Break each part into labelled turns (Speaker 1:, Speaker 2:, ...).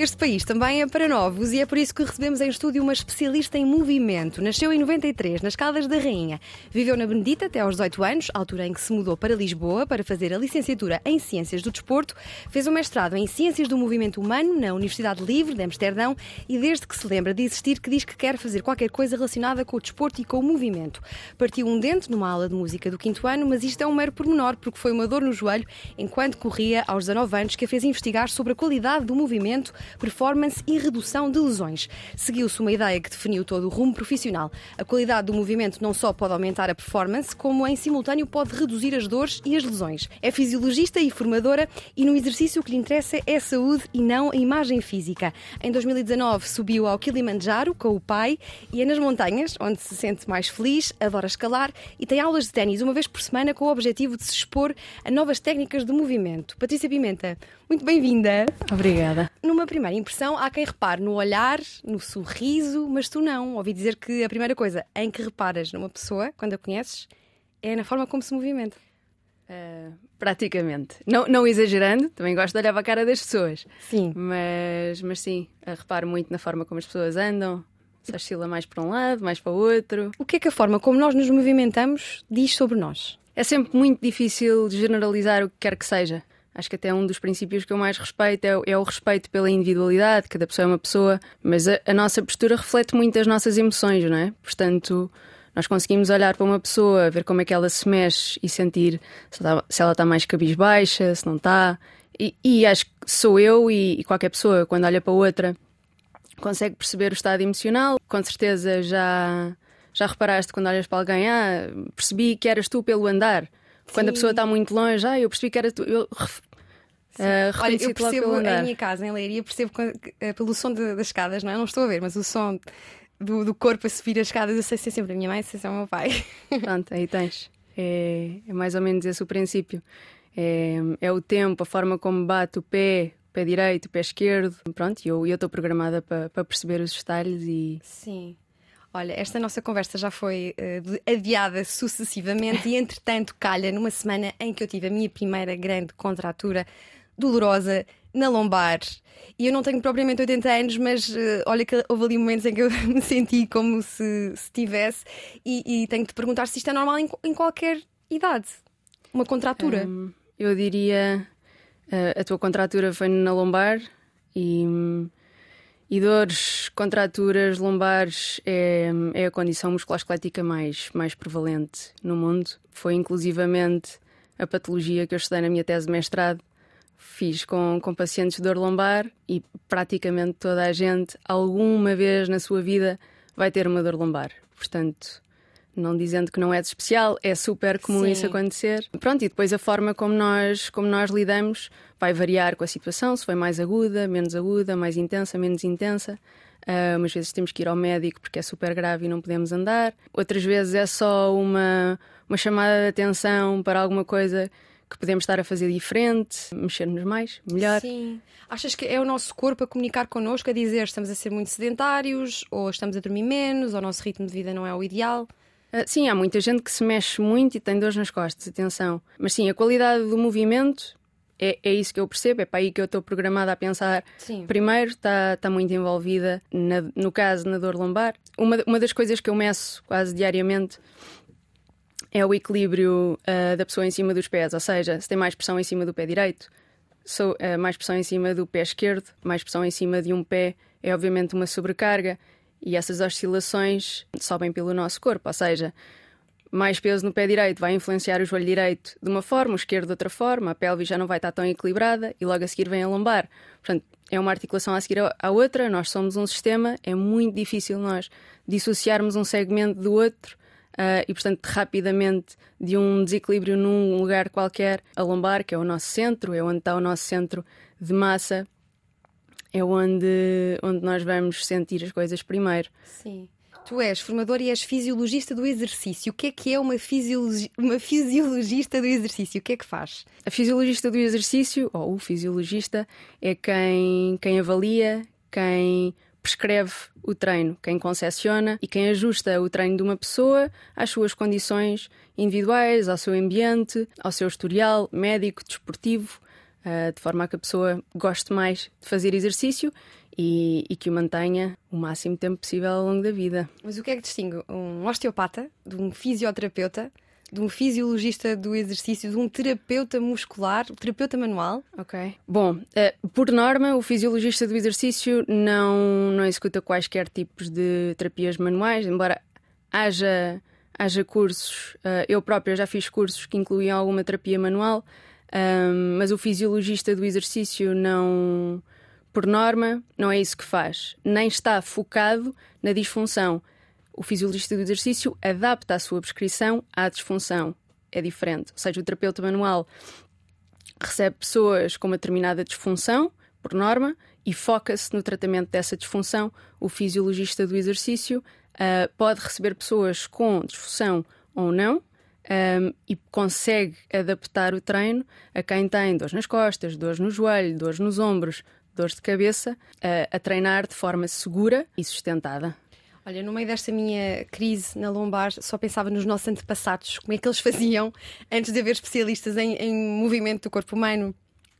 Speaker 1: Este país também é para novos e é por isso que recebemos em estúdio uma especialista em movimento. Nasceu em 93, nas Caldas da Rainha. Viveu na Benedita até aos 18 anos, altura em que se mudou para Lisboa para fazer a licenciatura em Ciências do Desporto. Fez um mestrado em Ciências do Movimento Humano na Universidade Livre de Amsterdão e desde que se lembra de existir que diz que quer fazer qualquer coisa relacionada com o desporto e com o movimento. Partiu um dente numa aula de música do quinto ano, mas isto é um mero pormenor porque foi uma dor no joelho enquanto corria aos 19 anos que a fez investigar sobre a qualidade do movimento performance e redução de lesões. Seguiu-se uma ideia que definiu todo o rumo profissional. A qualidade do movimento não só pode aumentar a performance, como em simultâneo pode reduzir as dores e as lesões. É fisiologista e formadora e no exercício o que lhe interessa é a saúde e não a imagem física. Em 2019 subiu ao Kilimanjaro com o pai e é nas montanhas onde se sente mais feliz, adora escalar e tem aulas de ténis uma vez por semana com o objetivo de se expor a novas técnicas de movimento. Patrícia Pimenta, muito bem-vinda.
Speaker 2: Obrigada.
Speaker 1: Numa primeira impressão, há quem repare no olhar, no sorriso, mas tu não. Ouvi dizer que a primeira coisa em que reparas numa pessoa, quando a conheces, é na forma como se movimenta.
Speaker 2: Uh, praticamente. Não, não exagerando, também gosto de olhar para a cara das pessoas.
Speaker 1: Sim.
Speaker 2: Mas, mas sim, reparo muito na forma como as pessoas andam, se oscila mais para um lado, mais para o outro.
Speaker 1: O que é que a forma como nós nos movimentamos diz sobre nós?
Speaker 2: É sempre muito difícil generalizar o que quer que seja. Acho que até um dos princípios que eu mais respeito é, é o respeito pela individualidade, cada pessoa é uma pessoa, mas a, a, nossa postura reflete muito as nossas emoções, não é? Portanto, nós conseguimos olhar para uma pessoa, ver como é que ela se mexe e sentir se ela, está mais cabisbaixa, se não está. E, e acho que sou eu e, e qualquer pessoa, quando olha para outra, consegue perceber o estado emocional. Com certeza já, já reparaste quando olhas para alguém, ah, percebi que eras tu pelo andar. Quando a pessoa está muito longe, ah, eu percebi que era tu. Eu,
Speaker 1: Uh, Olha, eu percebo em minha casa, em Leiria, percebo uh, pelo som de, das escadas, não é? Não estou a ver, mas o som do, do, corpo a subir as escadas, eu sei se é sempre a minha mãe, se é o meu pai.
Speaker 2: Pronto, aí tens. É, é, mais ou menos esse o princípio. É, é, o tempo, a forma como bate o pé, pé direito, pé esquerdo. Pronto, e eu estou programada para, para perceber os detalhes e.
Speaker 1: Sim. Olha, esta nossa conversa já foi uh, adiada sucessivamente e, entretanto, calha numa semana em que eu tive a minha primeira grande contratura dolorosa na lombar. E eu não tenho propriamente 80 anos, mas uh, olha que houve ali momentos em que eu me senti como se, se tivesse. E, e tenho de perguntar se isto é normal em, em qualquer idade. Uma contratura. Um,
Speaker 2: eu diria. Uh, a tua contratura foi na lombar e. Um, e dores, contraturas lombares é, é a condição musculoesquelética mais, mais prevalente no mundo. Foi inclusivamente a patologia que eu estudei na minha tese de mestrado. Fiz com, com pacientes de dor lombar e praticamente toda a gente, alguma vez na sua vida, vai ter uma dor lombar. Portanto, não dizendo que não é de especial, é super comum Sim. isso acontecer. Pronto, e depois a forma como nós, como nós lidamos vai variar com a situação, se foi mais aguda, menos aguda, mais intensa, menos intensa. Uh, umas vezes temos que ir ao médico porque é super grave e não podemos andar. Outras vezes é só uma, uma chamada de atenção para alguma coisa que podemos estar a fazer diferente, mexermos mais, melhor.
Speaker 1: Sim. Achas que é o nosso corpo a comunicar connosco, a dizer estamos a ser muito sedentários, ou estamos a dormir menos, ou o nosso ritmo de vida não é o ideal?
Speaker 2: Uh, sim, há muita gente que se mexe muito e tem dores nas costas, atenção. Mas sim, a qualidade do movimento é, é isso que eu percebo, é para aí que eu estou programada a pensar.
Speaker 1: Sim.
Speaker 2: Primeiro, está tá muito envolvida, na, no caso, na dor lombar. Uma, uma das coisas que eu meço quase diariamente é o equilíbrio uh, da pessoa em cima dos pés, ou seja, se tem mais pressão em cima do pé direito, uh, mais pressão em cima do pé esquerdo, mais pressão em cima de um pé é obviamente uma sobrecarga. E essas oscilações sobem pelo nosso corpo, ou seja, mais peso no pé direito vai influenciar o joelho direito de uma forma, o esquerdo de outra forma, a pelve já não vai estar tão equilibrada e logo a seguir vem a lombar. Portanto, é uma articulação a seguir à outra, nós somos um sistema, é muito difícil nós dissociarmos um segmento do outro uh, e, portanto, rapidamente de um desequilíbrio num lugar qualquer, a lombar, que é o nosso centro, é onde está o nosso centro de massa, é onde, onde nós vamos sentir as coisas primeiro.
Speaker 1: Sim. Tu és formador e és fisiologista do exercício. O que é que é uma, fisiologi uma fisiologista do exercício? O que é que faz?
Speaker 2: A fisiologista do exercício, ou o fisiologista, é quem, quem avalia, quem prescreve o treino, quem concessiona e quem ajusta o treino de uma pessoa às suas condições individuais, ao seu ambiente, ao seu historial médico, desportivo, uh, de forma a que a pessoa goste mais de fazer exercício e, e, que o mantenha o máximo tempo possível ao longo da vida.
Speaker 1: Mas o que é que distingue um osteopata de um fisioterapeuta? de um fisiologista do exercício, de um terapeuta muscular, terapeuta manual?
Speaker 2: Ok. Bom, uh, por norma, o fisiologista do exercício não, não executa quaisquer tipos de terapias manuais, embora haja, haja cursos, uh, eu própria já fiz cursos que incluíam alguma terapia manual, um, mas o fisiologista do exercício não, por norma, não é isso que faz. Nem está focado na disfunção. O fisiologista do exercício adapta a sua prescrição à disfunção. É diferente. Ou seja, o terapeuta manual recebe pessoas com uma determinada disfunção, por norma, e foca-se no tratamento dessa disfunção. O fisiologista do exercício uh, pode receber pessoas com disfunção ou não, um, e consegue adaptar o treino a quem tem dores nas costas, dores no joelho, dores nos ombros, dores de cabeça, a, a treinar de forma segura e sustentada.
Speaker 1: Olha, no meio desta minha crise na lombar, só pensava nos nossos antepassados, como é que eles faziam antes de haver especialistas em, em movimento do corpo humano.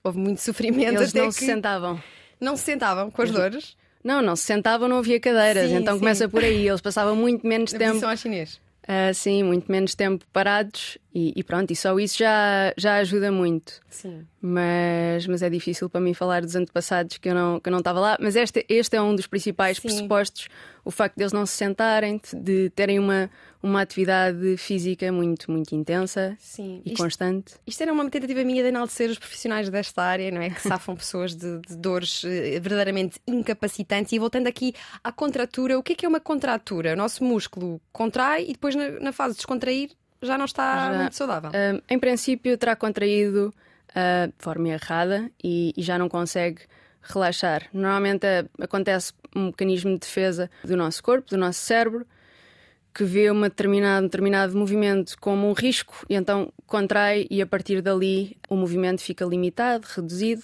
Speaker 1: Houve muito sofrimento.
Speaker 2: Eles
Speaker 1: não
Speaker 2: se sentavam.
Speaker 1: Não se sentavam com as dores?
Speaker 2: Não, não se sentavam, não havia cadeiras. Sim, então sim. começa por aí. Eles passavam muito menos
Speaker 1: Na
Speaker 2: tempo.
Speaker 1: ao chinês.
Speaker 2: Uh, sim, muito menos tempo parados e, e, pronto, e só isso já, já ajuda muito.
Speaker 1: Sim.
Speaker 2: Mas, mas é difícil para mim falar dos antepassados que eu não, que eu não estava lá. Mas este, este é um dos principais sim. pressupostos: o facto de eles não se sentarem, de terem uma, uma atividade física muito, muito intensa Sim. e
Speaker 1: isto,
Speaker 2: constante.
Speaker 1: Isto era uma tentativa minha de enaltecer os profissionais desta área, não é? Que safam pessoas de, de, dores eh, verdadeiramente incapacitantes. E voltando aqui à contratura, o que é que é uma contratura? O nosso músculo contrai e depois, na, na fase de descontrair, já não está já, muito saudável.
Speaker 2: Uh, em princípio, terá contraído uh, de forma errada e, e já não consegue relaxar. Normalmente uh, acontece um mecanismo de defesa do nosso corpo, do nosso cérebro, que vê uma determinado, um determinado movimento como um risco e então contrai e a partir dali o movimento fica limitado, reduzido,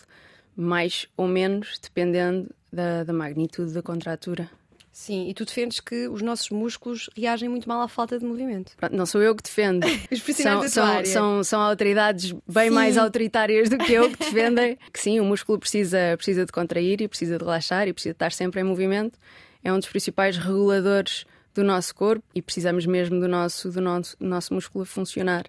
Speaker 2: mais ou menos, dependendo da, da magnitude da contratura.
Speaker 1: Sim, e tu defendes que os nossos músculos reagem muito mal à falta de movimento.
Speaker 2: Pronto, não sou eu que defendo.
Speaker 1: os são,
Speaker 2: são, são, são, autoridades bem sim. mais autoritárias do que eu que defendem que sim, o músculo precisa, precisa de contrair e precisa de relaxar e precisa de estar sempre em movimento. É um dos principais reguladores do nosso corpo e precisamos mesmo do nosso, do nosso, nosso músculo a funcionar.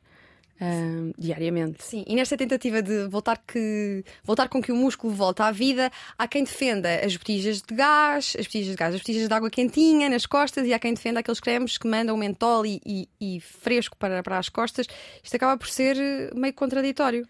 Speaker 2: Uh, diariamente.
Speaker 1: Sim, e nesta tentativa de voltar, que, voltar com que o músculo volte à vida, há quem defenda as botijas de gás, as botijas de gás, as botijas de água quentinha nas costas e há quem defenda aqueles cremes que mandam mentol e, e, e fresco para, para as costas. Isto acaba por ser meio contraditório.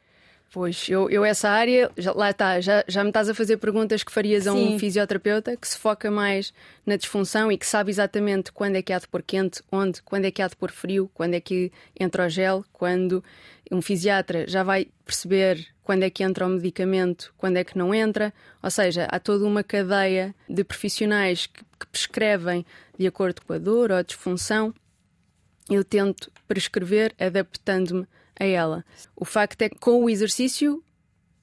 Speaker 2: Pois, eu, eu essa área, já, lá está, já, já me estás a fazer perguntas que farias a um fisioterapeuta que se foca mais na disfunção e que sabe exatamente quando é que há de pôr quente, onde, quando é que há de pôr frio, quando é que entra o gel, quando um fisiatra já vai perceber quando é que entra o medicamento, quando é que não entra. Ou seja, há toda uma cadeia de profissionais que, que prescrevem de acordo com a dor ou a disfunção. Eu tento prescrever adaptando-me a ela. O facto é que com o exercício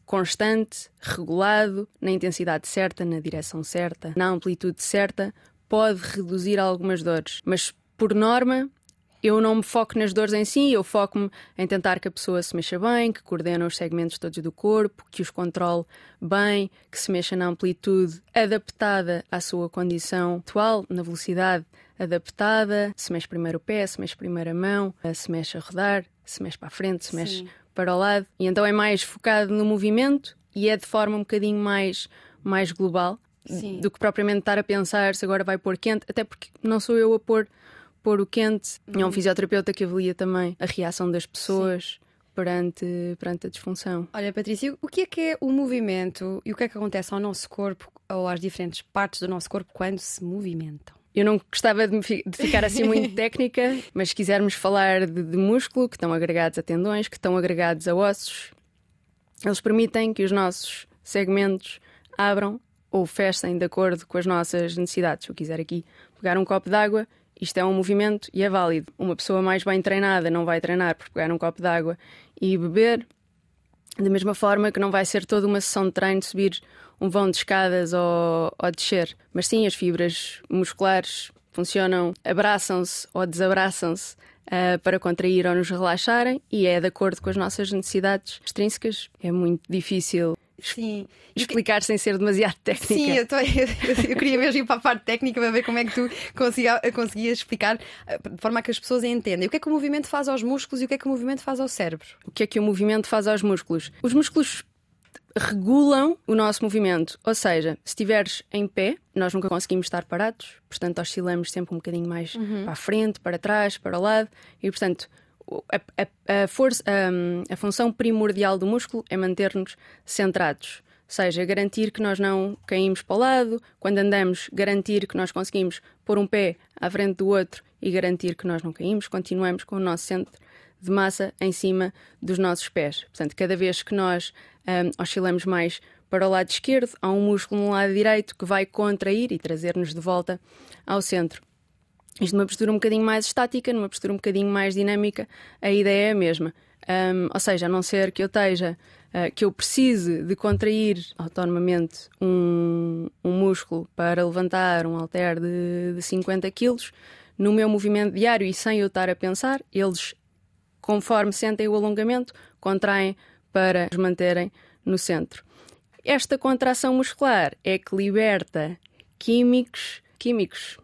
Speaker 2: constante, regulado, na intensidade certa, na direção certa, na amplitude certa, pode reduzir algumas dores. Mas, por norma, eu não me foco nas dores em si, eu foco-me em tentar que a pessoa se mexa bem, que coordene os segmentos todos do corpo, que os controle bem, que se mexa na amplitude adaptada à sua condição atual, na velocidade adaptada, se mexe primeiro o pé, se mexe primeiro a mão, se mexe a rodar, se mexe para a frente, se mexe Sim. para o lado. E então é mais focado no movimento e é de forma um bocadinho mais, mais global Sim. do que propriamente estar a pensar se agora vai pôr quente, até porque não sou eu a pôr, pôr o quente. Uhum. É um uhum. fisioterapeuta que avalia também a reação das pessoas. Sim. Perante, perante a disfunção.
Speaker 1: Olha, Patrícia, o que é que é o movimento e o que é que acontece ao nosso corpo ou às diferentes partes do nosso corpo quando se movimentam?
Speaker 2: Eu não gostava de, de ficar assim muito técnica, mas se quisermos falar de, de, músculo, que estão agregados a tendões, que estão agregados a ossos, eles permitem que os nossos segmentos abram ou fechem de acordo com as nossas necessidades. Se eu quiser aqui pegar um copo de água, isto é um movimento e é válido. Uma pessoa mais bem treinada não vai treinar por pegar um copo de água e beber, da mesma forma que não vai ser toda uma sessão de treino de subir um vão de escadas ou, ou descer. Mas sim, as fibras musculares funcionam, abraçam-se ou desabraçam-se uh, para contrair ou nos relaxarem e é de acordo com as nossas necessidades extrínsecas. É muito difícil Sim. explicar sem ser demasiado técnica.
Speaker 1: Sim, eu, tô, eu, eu, queria mesmo ir para a parte técnica para ver como é que tu conseguia, conseguias explicar ah, de forma a que as pessoas entendem. O que é que o movimento faz aos músculos e o que é que o movimento faz ao cérebro?
Speaker 2: O que é que o movimento faz aos músculos? Os músculos regulam o nosso movimento. Ou seja, se estiveres em pé, nós nunca conseguimos estar parados, portanto, oscilamos sempre um bocadinho mais uhum. para a frente, para trás, para o lado, e portanto. A, a, a força, a, a função primordial do músculo é manter-nos centrados, ou seja, garantir que nós não caímos para o lado, quando andamos, garantir que nós conseguimos pôr um pé à frente do outro e garantir que nós não caímos, continuamos com o nosso centro de massa em cima dos nossos pés. Portanto, cada vez que nós um, oscilamos mais para o lado esquerdo, há um músculo no lado direito que vai contrair e trazer-nos de volta ao centro. Isto numa postura um bocadinho mais estática, numa postura um bocadinho mais dinâmica, a ideia é a mesma. Um, ou seja, a não ser que eu esteja, uh, que eu precise de contrair autonomamente um, um músculo para levantar um halter de, de 50 quilos, no meu movimento diário e sem eu estar a pensar, eles conforme sentem o alongamento, contraem para os manterem no centro. Esta contração muscular é que liberta químicos, químicos,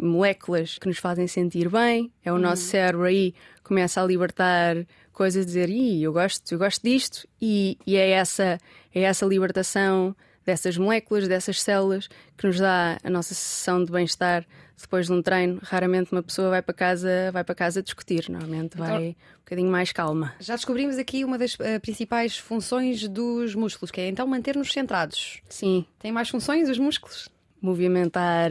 Speaker 2: moléculas que nos fazem sentir bem. É o nosso uhum. cérebro aí começa a libertar coisas, dizer, Ih, eu gosto, eu gosto disto, e, e é essa é essa libertação dessas moléculas, dessas células que nos dá a nossa sessão de bem-estar depois de um treino, raramente uma pessoa vai para casa, vai para casa discutir, normalmente então, vai um bocadinho mais calma.
Speaker 1: Já descobrimos aqui uma das uh, principais funções dos músculos, que é então manter-nos centrados.
Speaker 2: Sim.
Speaker 1: Tem mais funções os músculos?
Speaker 2: Movimentar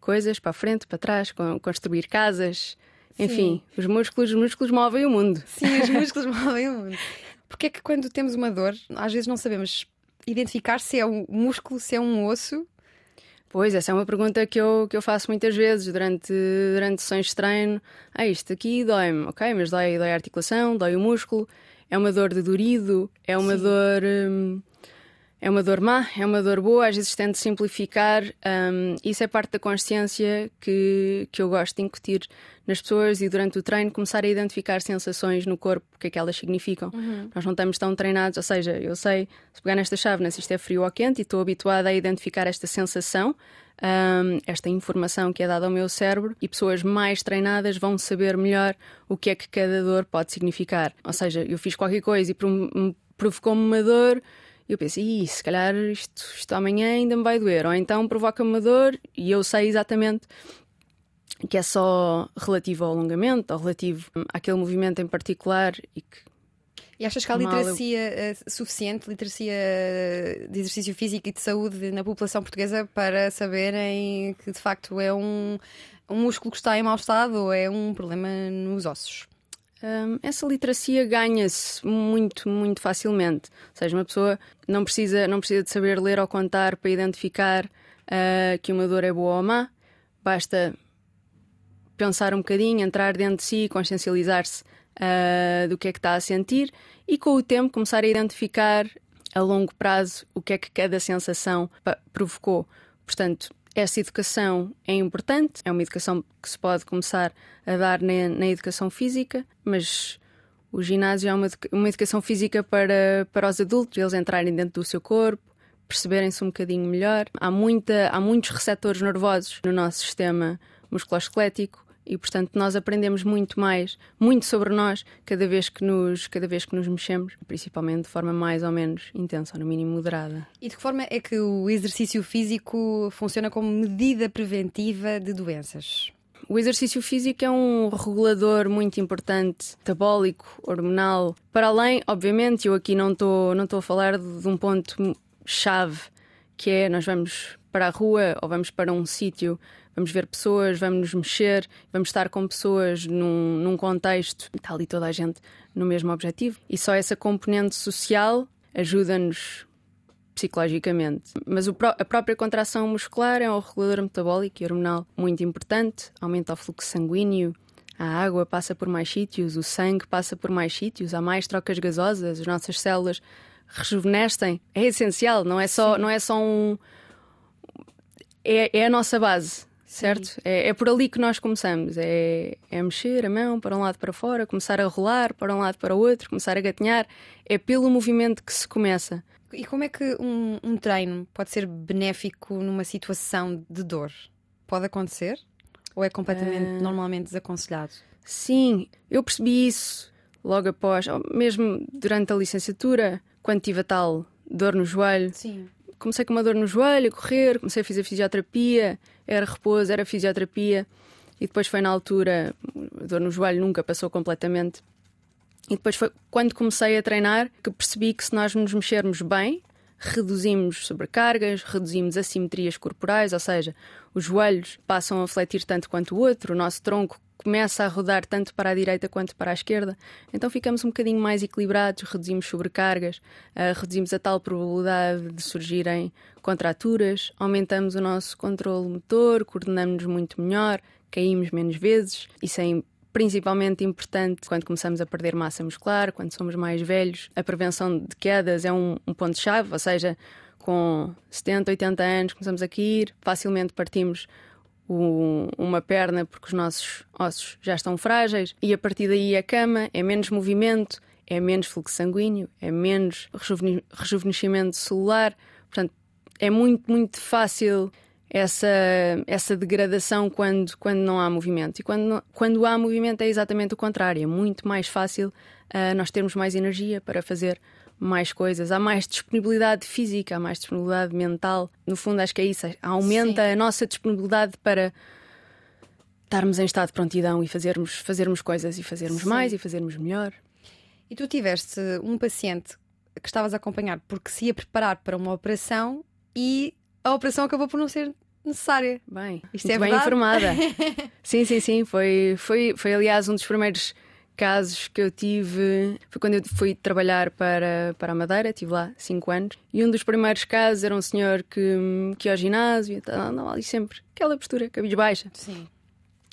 Speaker 2: coisas para a frente, para trás, construir casas. Enfim, Sim. os músculos, os músculos movem o mundo.
Speaker 1: Sim, os músculos movem o mundo. Porque é que quando temos uma dor, às vezes não sabemos identificar se é um músculo, se é um osso
Speaker 2: Pois, essa é uma pergunta que eu, que eu faço muitas vezes durante, durante sessões de treino. Ah, isto aqui dói-me, ok, mas dói, dói a articulação, dói o músculo, é uma dor de dorido, é uma Sim. dor. Hum, é uma dor má, é uma dor boa, às vezes tento simplificar. Um, isso é parte da consciência que, que eu gosto de incutir nas pessoas e durante o treino começar a identificar sensações no corpo, o que é que elas significam. Uhum. Nós não estamos tão treinados, ou seja, eu sei se pegar nesta chávena se isto é frio ou quente e estou habituada a identificar esta sensação. Um, esta informação que é dada ao meu cérebro e pessoas mais treinadas vão saber melhor o que é que cada dor pode significar. Ou seja, eu fiz qualquer coisa e provocou-me uma dor, eu penso, Ih, se calhar isto, isto amanhã ainda me vai doer. Ou então provoca-me uma dor e eu sei exatamente que é só relativo ao alongamento ou relativo àquele movimento em particular e que
Speaker 1: e achas que há literacia uh, suficiente, literacia de exercício físico e de saúde na população portuguesa para saberem que de facto é um, um músculo que está em mau estado ou é um problema nos ossos?
Speaker 2: Um, essa literacia ganha-se muito, muito facilmente. Ou seja, uma pessoa não precisa, não precisa de saber ler ou contar para identificar uh, que uma dor é boa ou má. Basta pensar um bocadinho, entrar dentro de si, consciencializar-se uh, do que é que está a sentir e com o tempo começar a identificar a longo prazo o que é que cada sensação provocou. Portanto, essa educação é importante, é uma educação que se pode começar a dar na, na educação física, mas o ginásio é uma, uma educação física para, para os adultos, eles entrarem dentro do seu corpo, perceberem-se um bocadinho melhor. Há, muita, há muitos receptores nervosos no nosso sistema musculoesquelético e portanto nós aprendemos muito mais, muito sobre nós cada vez que nos cada vez que nos mexemos, principalmente de forma mais ou menos intensa, ou no mínimo moderada.
Speaker 1: E de que forma é que o exercício físico funciona como medida preventiva de doenças?
Speaker 2: O exercício físico é um regulador muito importante, metabólico, hormonal. Para além, obviamente, eu aqui não estou não estou a falar de um ponto chave que é nós vamos para a rua ou vamos para um sítio vamos ver pessoas, vamos nos mexer, vamos estar com pessoas num, num contexto, está ali toda a gente no mesmo objetivo. E só essa componente social ajuda-nos psicologicamente. Mas a própria contração muscular é um regulador metabólico e hormonal muito importante, aumenta o fluxo sanguíneo, a água passa por mais sítios, o sangue passa por mais sítios, há mais trocas gasosas, as nossas células rejuvenescem. É essencial, não é só, não é só um. É, é a nossa base, certo? É, é, por ali que nós começamos. É, é mexer a mão para um lado para fora, começar a rolar para um lado para o outro, começar a gatinhar. É pelo movimento que se começa.
Speaker 1: E como é que um, um treino pode ser benéfico numa situação de dor? Pode acontecer? Ou é completamente uh... normalmente desaconselhado?
Speaker 2: Sim, eu percebi isso logo após, mesmo durante a licenciatura, quando tive a tal dor no joelho.
Speaker 1: Sim.
Speaker 2: Comecei com uma dor no joelho, a correr, comecei a fazer fisioterapia, era repouso, era fisioterapia. E depois foi na altura, dor no joelho nunca passou completamente. E depois foi quando comecei a treinar que percebi que se nós nos mexermos bem, reduzimos sobrecargas, reduzimos assimetrias corporais, ou seja, os joelhos passam a fletir tanto quanto o outro, o nosso tronco começa a rodar tanto para a direita quanto para a esquerda, então ficamos um bocadinho mais equilibrados, reduzimos sobrecargas, uh, reduzimos a tal probabilidade de surgirem contraturas, aumentamos o nosso controle motor, coordenamos-nos muito melhor, caímos menos vezes, isso é principalmente importante quando começamos a perder massa muscular, quando somos mais velhos. A prevenção de quedas é um, um ponto-chave, ou seja, com 70, 80 anos começamos a cair, facilmente partimos o, uma perna porque os nossos ossos já estão frágeis e a partir daí a cama é menos movimento, é menos fluxo sanguíneo, é menos rejuvenescimento celular. Portanto, é muito, muito fácil essa, essa degradação quando, quando não há movimento. E quando, quando há movimento é exatamente o contrário. É muito mais fácil uh, nós termos mais energia para fazer mais coisas. Há mais disponibilidade física, há mais disponibilidade mental. No fundo, acho que é isso. Aumenta Sim. a nossa disponibilidade para estarmos em estado de prontidão e fazermos, fazermos coisas e fazermos Sim. mais e fazermos melhor.
Speaker 1: E tu tiveste um paciente que estavas a acompanhar porque se ia preparar para uma operação e a operação acabou por não ser necessária.
Speaker 2: Bem, isto é bem verdade? informada. sim, sim, sim. Foi, foi, foi, aliás, um dos primeiros casos que eu tive. Foi quando eu fui trabalhar para, para a Madeira, estive lá cinco anos. E um dos primeiros casos era um senhor que, que ia ao ginásio, andava ali sempre, aquela postura, cabisbaixa.
Speaker 1: Sim.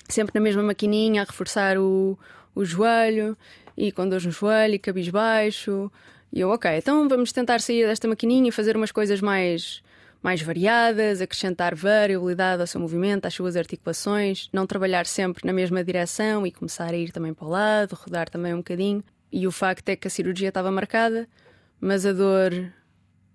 Speaker 2: Sempre na mesma maquininha, a reforçar o, o joelho, e com dores no joelho, e cabisbaixo. E eu, ok, então vamos tentar sair desta maquininha e fazer umas coisas mais mais variadas, acrescentar variabilidade ao seu movimento, às suas articulações, não trabalhar sempre na mesma direção e começar a ir também para o lado, rodar também um bocadinho. E o facto é que a cirurgia estava marcada, mas a dor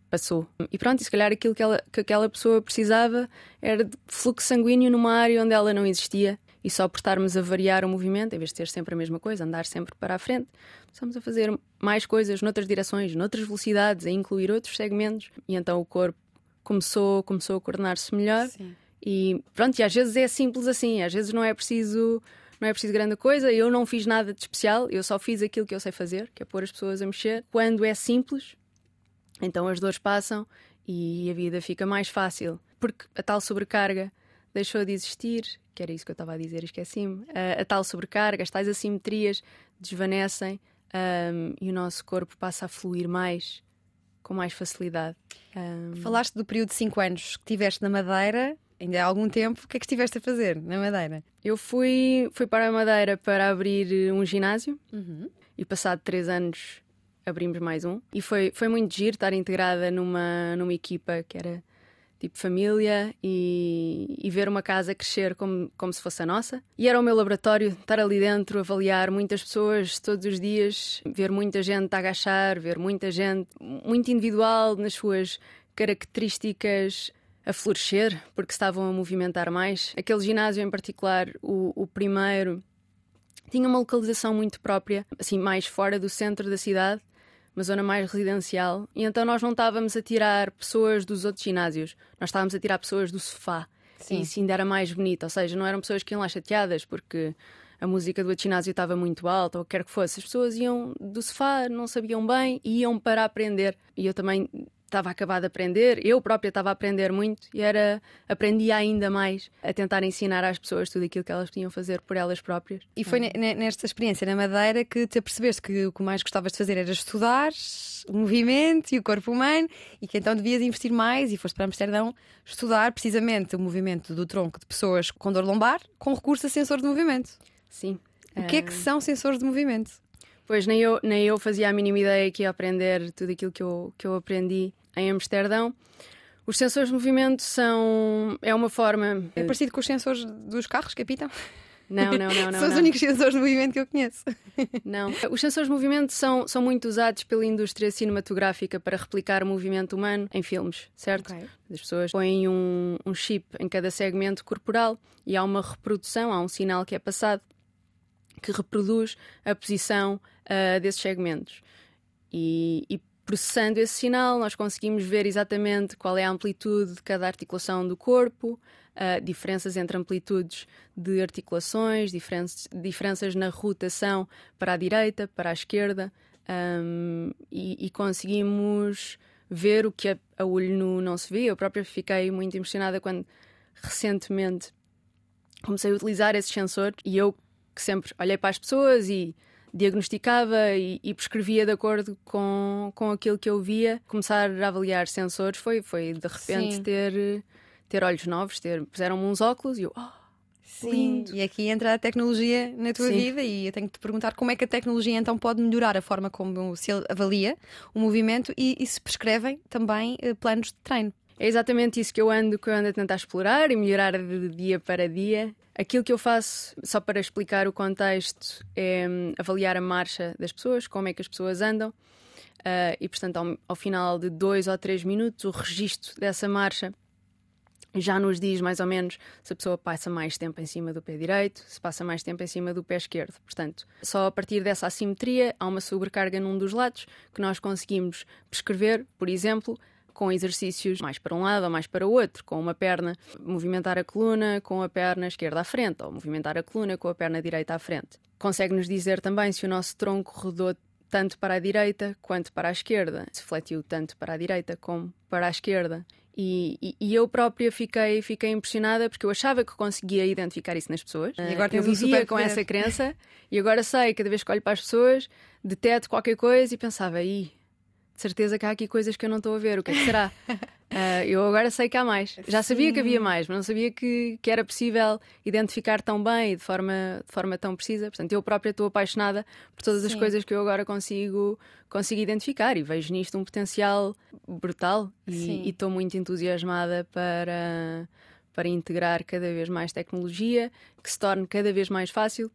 Speaker 2: passou. E pronto, e se calhar aquilo que, ela, que aquela pessoa precisava era de fluxo sanguíneo numa área onde ela não existia. E só por estarmos a variar o movimento, em vez de ter sempre a mesma coisa, andar sempre para a frente, estamos a fazer mais coisas noutras direções, noutras velocidades, a incluir outros segmentos. E então o corpo começou, começou a coordenar-se melhor.
Speaker 1: Sim.
Speaker 2: E pronto, e às vezes é simples assim, às vezes não é preciso não é preciso grande coisa. Eu não fiz nada de especial, eu só fiz aquilo que eu sei fazer, que é pôr as pessoas a mexer. Quando é simples, então as dores passam e a vida fica mais fácil, porque a tal sobrecarga deixou de existir, que era isso que eu estava a dizer, esqueci-me. A, a, tal sobrecarga, as tais assimetrias desvanecem um, e o nosso corpo passa a fluir mais com mais facilidade.
Speaker 1: Um... Falaste do período de 5 anos que tiveste na Madeira, ainda há algum tempo. O que é que estiveste a fazer na Madeira?
Speaker 2: Eu fui, fui para a Madeira para abrir um ginásio
Speaker 1: uhum.
Speaker 2: e, passado 3 anos, abrimos mais um. E foi, foi muito giro estar integrada numa, numa equipa que era tipo família e, e, ver uma casa crescer como, como se fosse a nossa. E era o meu laboratório, estar ali dentro, avaliar muitas pessoas todos os dias, ver muita gente a agachar, ver muita gente muito individual nas suas características a florescer, porque estavam a movimentar mais. Aquele ginásio em particular, o, o primeiro, tinha uma localização muito própria, assim, mais fora do centro da cidade uma zona mais residencial, e então nós não estávamos a tirar pessoas dos outros ginásios, nós estávamos a tirar pessoas do sofá. Sim. E isso ainda era mais bonito, ou seja, não eram pessoas que iam lá chateadas porque a música do outro ginásio estava muito alta ou quer que fosse. As pessoas iam do sofá, não sabiam bem, iam para aprender. E eu também estava a acabar de aprender, eu própria estava a aprender muito e era aprendia ainda mais a tentar ensinar às pessoas tudo aquilo que elas podiam fazer por elas próprias.
Speaker 1: E foi nesta experiência na Madeira que te apercebeste que o que mais gostavas de fazer era estudar o movimento e o corpo humano e que então devias investir mais e foste para Amsterdão estudar precisamente o movimento do tronco de pessoas com dor lombar com recurso a sensor de movimento.
Speaker 2: Sim.
Speaker 1: O que é que são sensores de movimento?
Speaker 2: Pois nem eu, nem eu fazia a mínima ideia que ia aprender tudo aquilo que eu, que eu aprendi em Amsterdão. Os sensores de movimento são. é uma forma.
Speaker 1: É parecido com os sensores dos carros apitam?
Speaker 2: Não, não, não. não
Speaker 1: são os
Speaker 2: não.
Speaker 1: únicos sensores de movimento que eu conheço.
Speaker 2: Não. Os sensores de movimento são, são muito usados pela indústria cinematográfica para replicar o movimento humano em filmes, certo? Okay. As pessoas põem um, um chip em cada segmento corporal e há uma reprodução, há um sinal que é passado que reproduz a posição uh, desses segmentos. E, e, processando esse sinal, nós conseguimos ver exatamente qual é a amplitude de cada articulação do corpo, uh, diferenças entre amplitudes de articulações, diferenças, diferenças na rotação para a direita, para a esquerda, um, e, e, conseguimos ver o que a, a olho nu não se vê. Eu própria fiquei muito impressionada quando recentemente comecei a utilizar esse sensor e eu que sempre olhei para as pessoas e diagnosticava e, e, prescrevia de acordo com, com aquilo que eu via. Começar a avaliar sensores foi, foi de repente ter, ter olhos novos, ter, puseram-me uns óculos e eu. Oh, Sim, lindo.
Speaker 1: e aqui entra a tecnologia na tua Sim. vida e eu tenho que te perguntar como é que a tecnologia então pode melhorar a forma como se avalia o movimento e, e se prescrevem também uh, planos de treino.
Speaker 2: É exatamente isso que eu ando, que eu ando a tentar explorar e melhorar de dia para dia. Aquilo que eu faço, só para explicar o contexto, é hum, avaliar a marcha das pessoas, como é que as pessoas andam. Uh, e, portanto, ao, ao, final de dois ou três minutos, o registro dessa marcha já nos diz mais ou menos se a pessoa passa mais tempo em cima do pé direito, se passa mais tempo em cima do pé esquerdo. Portanto, só a partir dessa assimetria há uma sobrecarga num dos lados que nós conseguimos prescrever, por exemplo, com exercícios mais para um lado ou mais para o outro, com uma perna movimentar a coluna com a perna esquerda à frente, ou movimentar a coluna com a perna direita à frente. Consegue-nos dizer também se o nosso tronco rodou tanto para a direita quanto para a esquerda, se fletiu tanto para a direita como para a esquerda. E, e, e, eu própria fiquei, fiquei impressionada porque eu achava que conseguia identificar isso nas pessoas.
Speaker 1: E agora
Speaker 2: eu vivia com essa crença e agora sei, cada vez que olho para as pessoas, deteto qualquer coisa e pensava, aí de certeza que há aqui coisas que eu não estou a ver, o que é que será? uh, eu agora sei que há mais. Já sabia Sim. que havia mais, mas não sabia que, que era possível identificar tão bem e de forma, de forma tão precisa. Portanto, eu própria estou apaixonada por todas Sim. as coisas que eu agora consigo, consigo identificar e vejo nisto um potencial brutal e estou muito entusiasmada para, para integrar cada vez mais tecnologia, que se torne cada vez mais fácil,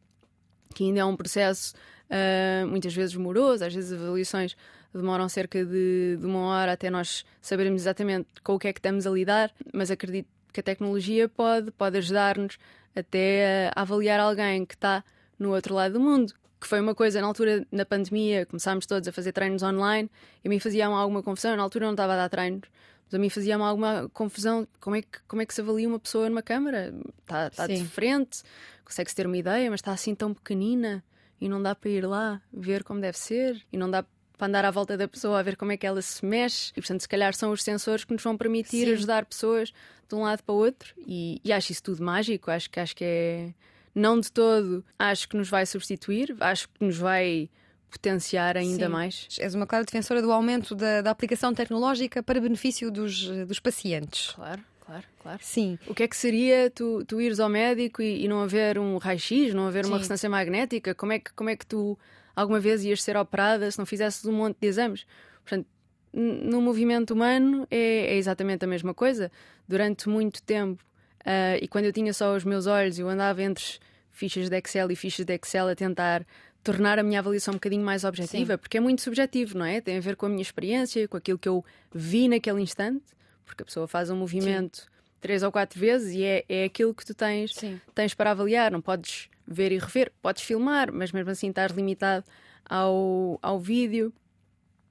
Speaker 2: que ainda é um processo uh, muitas vezes moroso, às vezes avaliações demoram cerca de, de, uma hora até nós sabermos exatamente com o que é que estamos a lidar, mas acredito que a tecnologia pode, pode ajudar-nos até a avaliar alguém que está no outro lado do mundo. Que foi uma coisa na altura, na pandemia, começámos todos a fazer treinos online e a mim fazia-me alguma confusão. Na altura não estava a dar treinos, mas a mim fazia-me alguma confusão. Como é, que, como é que se avalia uma pessoa numa câmara? Está, está diferente, consegue-se ter uma ideia, mas está assim tão pequenina e não dá para ir lá ver como deve ser e não dá para andar à volta da pessoa a ver como é que ela se mexe. E, portanto, se calhar são os sensores que nos vão permitir Sim. ajudar pessoas de um lado para o outro. E, e, acho isso tudo mágico. Acho que, acho que é. Não de todo, acho que nos vai substituir, acho que nos vai potenciar ainda
Speaker 1: Sim.
Speaker 2: mais.
Speaker 1: És uma clara defensora do aumento da, da aplicação tecnológica para benefício dos, dos pacientes.
Speaker 2: Claro. Claro, claro.
Speaker 1: Sim.
Speaker 2: O que é que seria tu, tu ires ao médico e, e não haver um raio-x, não haver Sim. uma ressonância magnética? Como é, que, como é que tu alguma vez ias ser operada se não fizesses um monte de exames. Portanto, no movimento humano é, é exatamente a mesma coisa. Durante muito tempo, uh, e quando eu tinha só os meus olhos, eu andava entre fichas de Excel e fichas de Excel a tentar tornar a minha avaliação um bocadinho mais objetiva, Sim. porque é muito subjetivo, não é? Tem a ver com a minha experiência, com aquilo que eu vi naquele instante, porque a pessoa faz um movimento Sim. três ou quatro vezes e é, é aquilo que tu tens, tens para avaliar. Não podes ver e rever. Podes filmar, mas mesmo assim estás limitado ao, ao vídeo.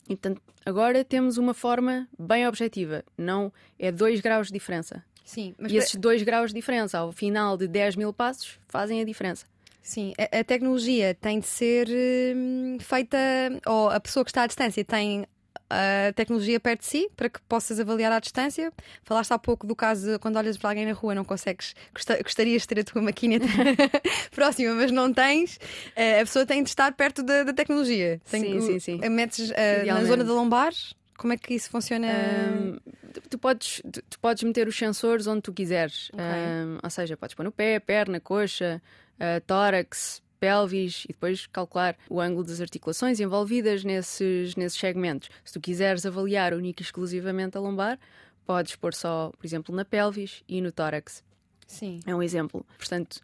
Speaker 2: Então, agora temos uma forma bem objetiva. Não é 2 graus de diferença.
Speaker 1: Sim,
Speaker 2: mas e esses 2 graus de diferença, ao final de 10 mil passos, fazem a diferença.
Speaker 1: Sim, a, a tecnologia tem de ser hum, feita, ou a pessoa que está à distância tem a tecnologia perto de si para que possas avaliar à distância. Falaste há pouco do caso quando olhas para alguém na rua, não consegues, gostarias de ter a tua maquineta próxima, mas não tens. Uh, a pessoa tem de estar perto da, da tecnologia.
Speaker 2: Tem, sim, sim, sim.
Speaker 1: Metes uh, na zona da lombar. Como é que isso funciona? Um,
Speaker 2: tu, podes, tu, tu, podes meter os sensores onde tu quiseres. Okay. Um, ou seja, podes pôr no pé, perna, coxa, uh, tórax, pelvis e depois calcular o ângulo das articulações envolvidas nesses, nesses segmentos. Se tu quiseres avaliar única e exclusivamente a lombar, podes pôr só, por exemplo, na pelvis e no tórax.
Speaker 1: Sim.
Speaker 2: É um exemplo. Portanto,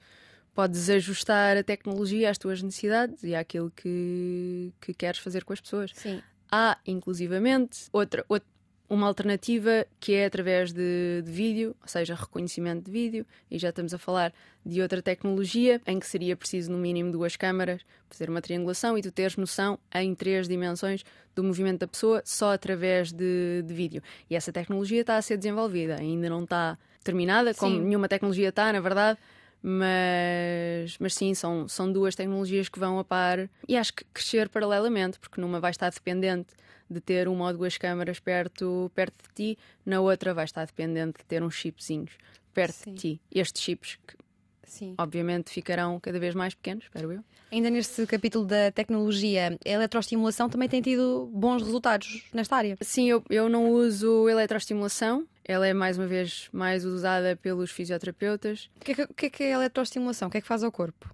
Speaker 2: podes ajustar a tecnologia às tuas necessidades e àquilo que, que queres fazer com as pessoas.
Speaker 1: Sim.
Speaker 2: Há, inclusivamente, outra, outra uma alternativa que é através de, de, vídeo, ou seja, reconhecimento de vídeo, e já estamos a falar de outra tecnologia em que seria preciso no mínimo duas câmaras, fazer uma triangulação e tu teres noção em três dimensões do movimento da pessoa só através de, de vídeo. E essa tecnologia está a ser desenvolvida, ainda não está terminada, como sim. nenhuma tecnologia está, na verdade. Mas, mas sim, são, são duas tecnologias que vão a par e acho que crescer paralelamente, porque numa vai estar dependente de ter uma ou duas câmaras perto, perto de ti, na outra vai estar dependente de ter uns chipzinhos perto Sim. de ti. Estes chips que Sim. obviamente ficarão cada vez mais pequenos, espero eu.
Speaker 1: Ainda neste capítulo da tecnologia, a eletroestimulação também tem tido bons resultados nesta área?
Speaker 2: Sim, eu, eu não uso eletroestimulação. Ela é mais uma vez mais usada pelos fisioterapeutas.
Speaker 1: O que, é que, que é a eletroestimulação? O que é que faz ao corpo?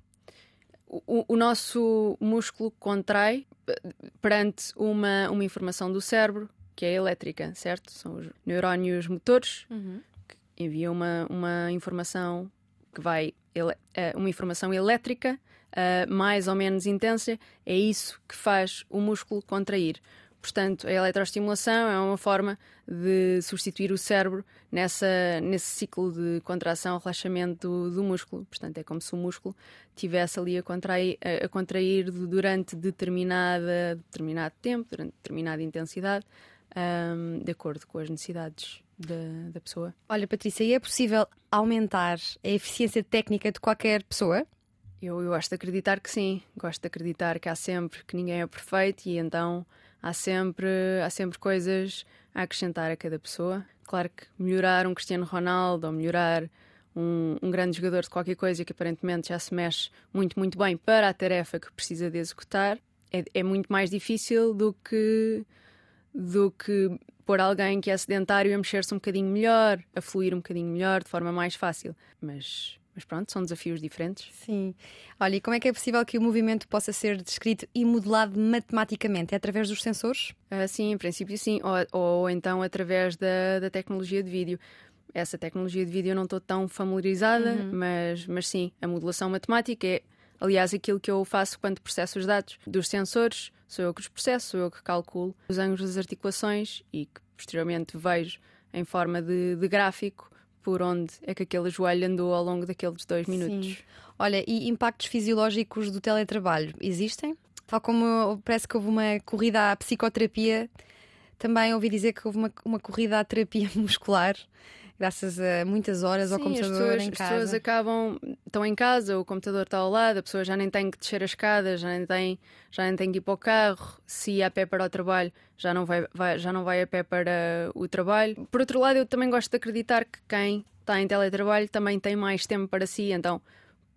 Speaker 2: O, o, nosso músculo contrai perante uma, uma informação do cérebro que é elétrica, certo? São os neurónios motores uhum. que enviam uma, uma informação que vai eh, uma informação elétrica uh, mais ou menos intensa, é isso que faz o músculo contrair. Portanto, a eletroestimulação é uma forma de substituir o cérebro nessa, nesse ciclo de contração, relaxamento do, do músculo. Portanto, é como se o músculo tivesse ali a contrair, a, a contrair durante determinada, determinado tempo, durante determinada intensidade, um, de acordo com as necessidades da, da pessoa.
Speaker 1: Olha, Patrícia, e é possível aumentar a eficiência técnica de qualquer pessoa?
Speaker 2: Eu, eu gosto de acreditar que sim. Gosto de acreditar que há sempre que ninguém é perfeito e então há sempre, há sempre coisas a acrescentar a cada pessoa. Claro que melhorar um Cristiano Ronaldo ou melhorar um, um, grande jogador de qualquer coisa que aparentemente já se mexe muito, muito bem para a tarefa que precisa de executar é, é muito mais difícil do que, do que pôr alguém que é sedentário a mexer-se um bocadinho melhor, a fluir um bocadinho melhor, de forma mais fácil. Mas mas pronto, são desafios diferentes.
Speaker 1: Sim. Olha, e como é que é possível que o movimento possa ser descrito e modelado matematicamente? É através dos sensores?
Speaker 2: Uh, sim, em princípio sim. Ou, ou então através da, da tecnologia de vídeo. Essa tecnologia de vídeo eu não estou tão familiarizada, uhum. mas, mas sim, a modelação matemática é, aliás, aquilo que eu faço quando processo os dados dos sensores. Sou eu que os processo, sou eu que calculo os ângulos das articulações e que posteriormente vejo em forma de, de gráfico por onde é que aquele joelho andou ao longo daqueles dois minutos. Sim.
Speaker 1: Olha, e impactos fisiológicos do teletrabalho existem? Tal como parece que houve uma corrida à psicoterapia, também ouvi dizer que houve uma, uma corrida à terapia muscular graças a muitas horas
Speaker 2: Sim,
Speaker 1: ao computador
Speaker 2: pessoas,
Speaker 1: em casa.
Speaker 2: As pessoas acabam, estão em casa, o computador está ao lado, a pessoa já nem tem que descer a escada, já nem tem, já nem tem que ir para o carro, se ia a pé para o trabalho, já não vai, vai, já não vai a pé para o trabalho. Por outro lado, eu também gosto de acreditar que quem está em teletrabalho também tem mais tempo para si, então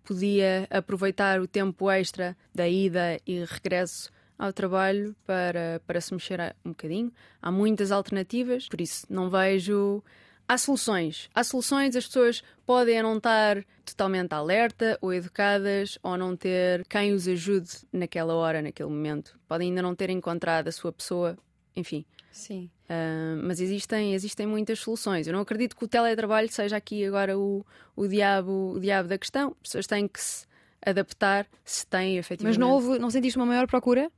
Speaker 2: podia aproveitar o tempo extra da ida e regresso ao trabalho para, para se mexer um bocadinho. Há muitas alternativas, por isso não vejo há soluções. Há soluções, as pessoas podem não estar totalmente alerta ou educadas ou não ter quem os ajude naquela hora, naquele momento. Podem ainda não ter encontrado a sua pessoa, enfim.
Speaker 1: Sim.
Speaker 2: Uh, mas existem, existem muitas soluções. Eu não acredito que o teletrabalho seja aqui agora o, o, diabo, o diabo da questão. As pessoas têm que se adaptar se têm efetivamente.
Speaker 1: Mas não, houve, não sentiste uma maior procura?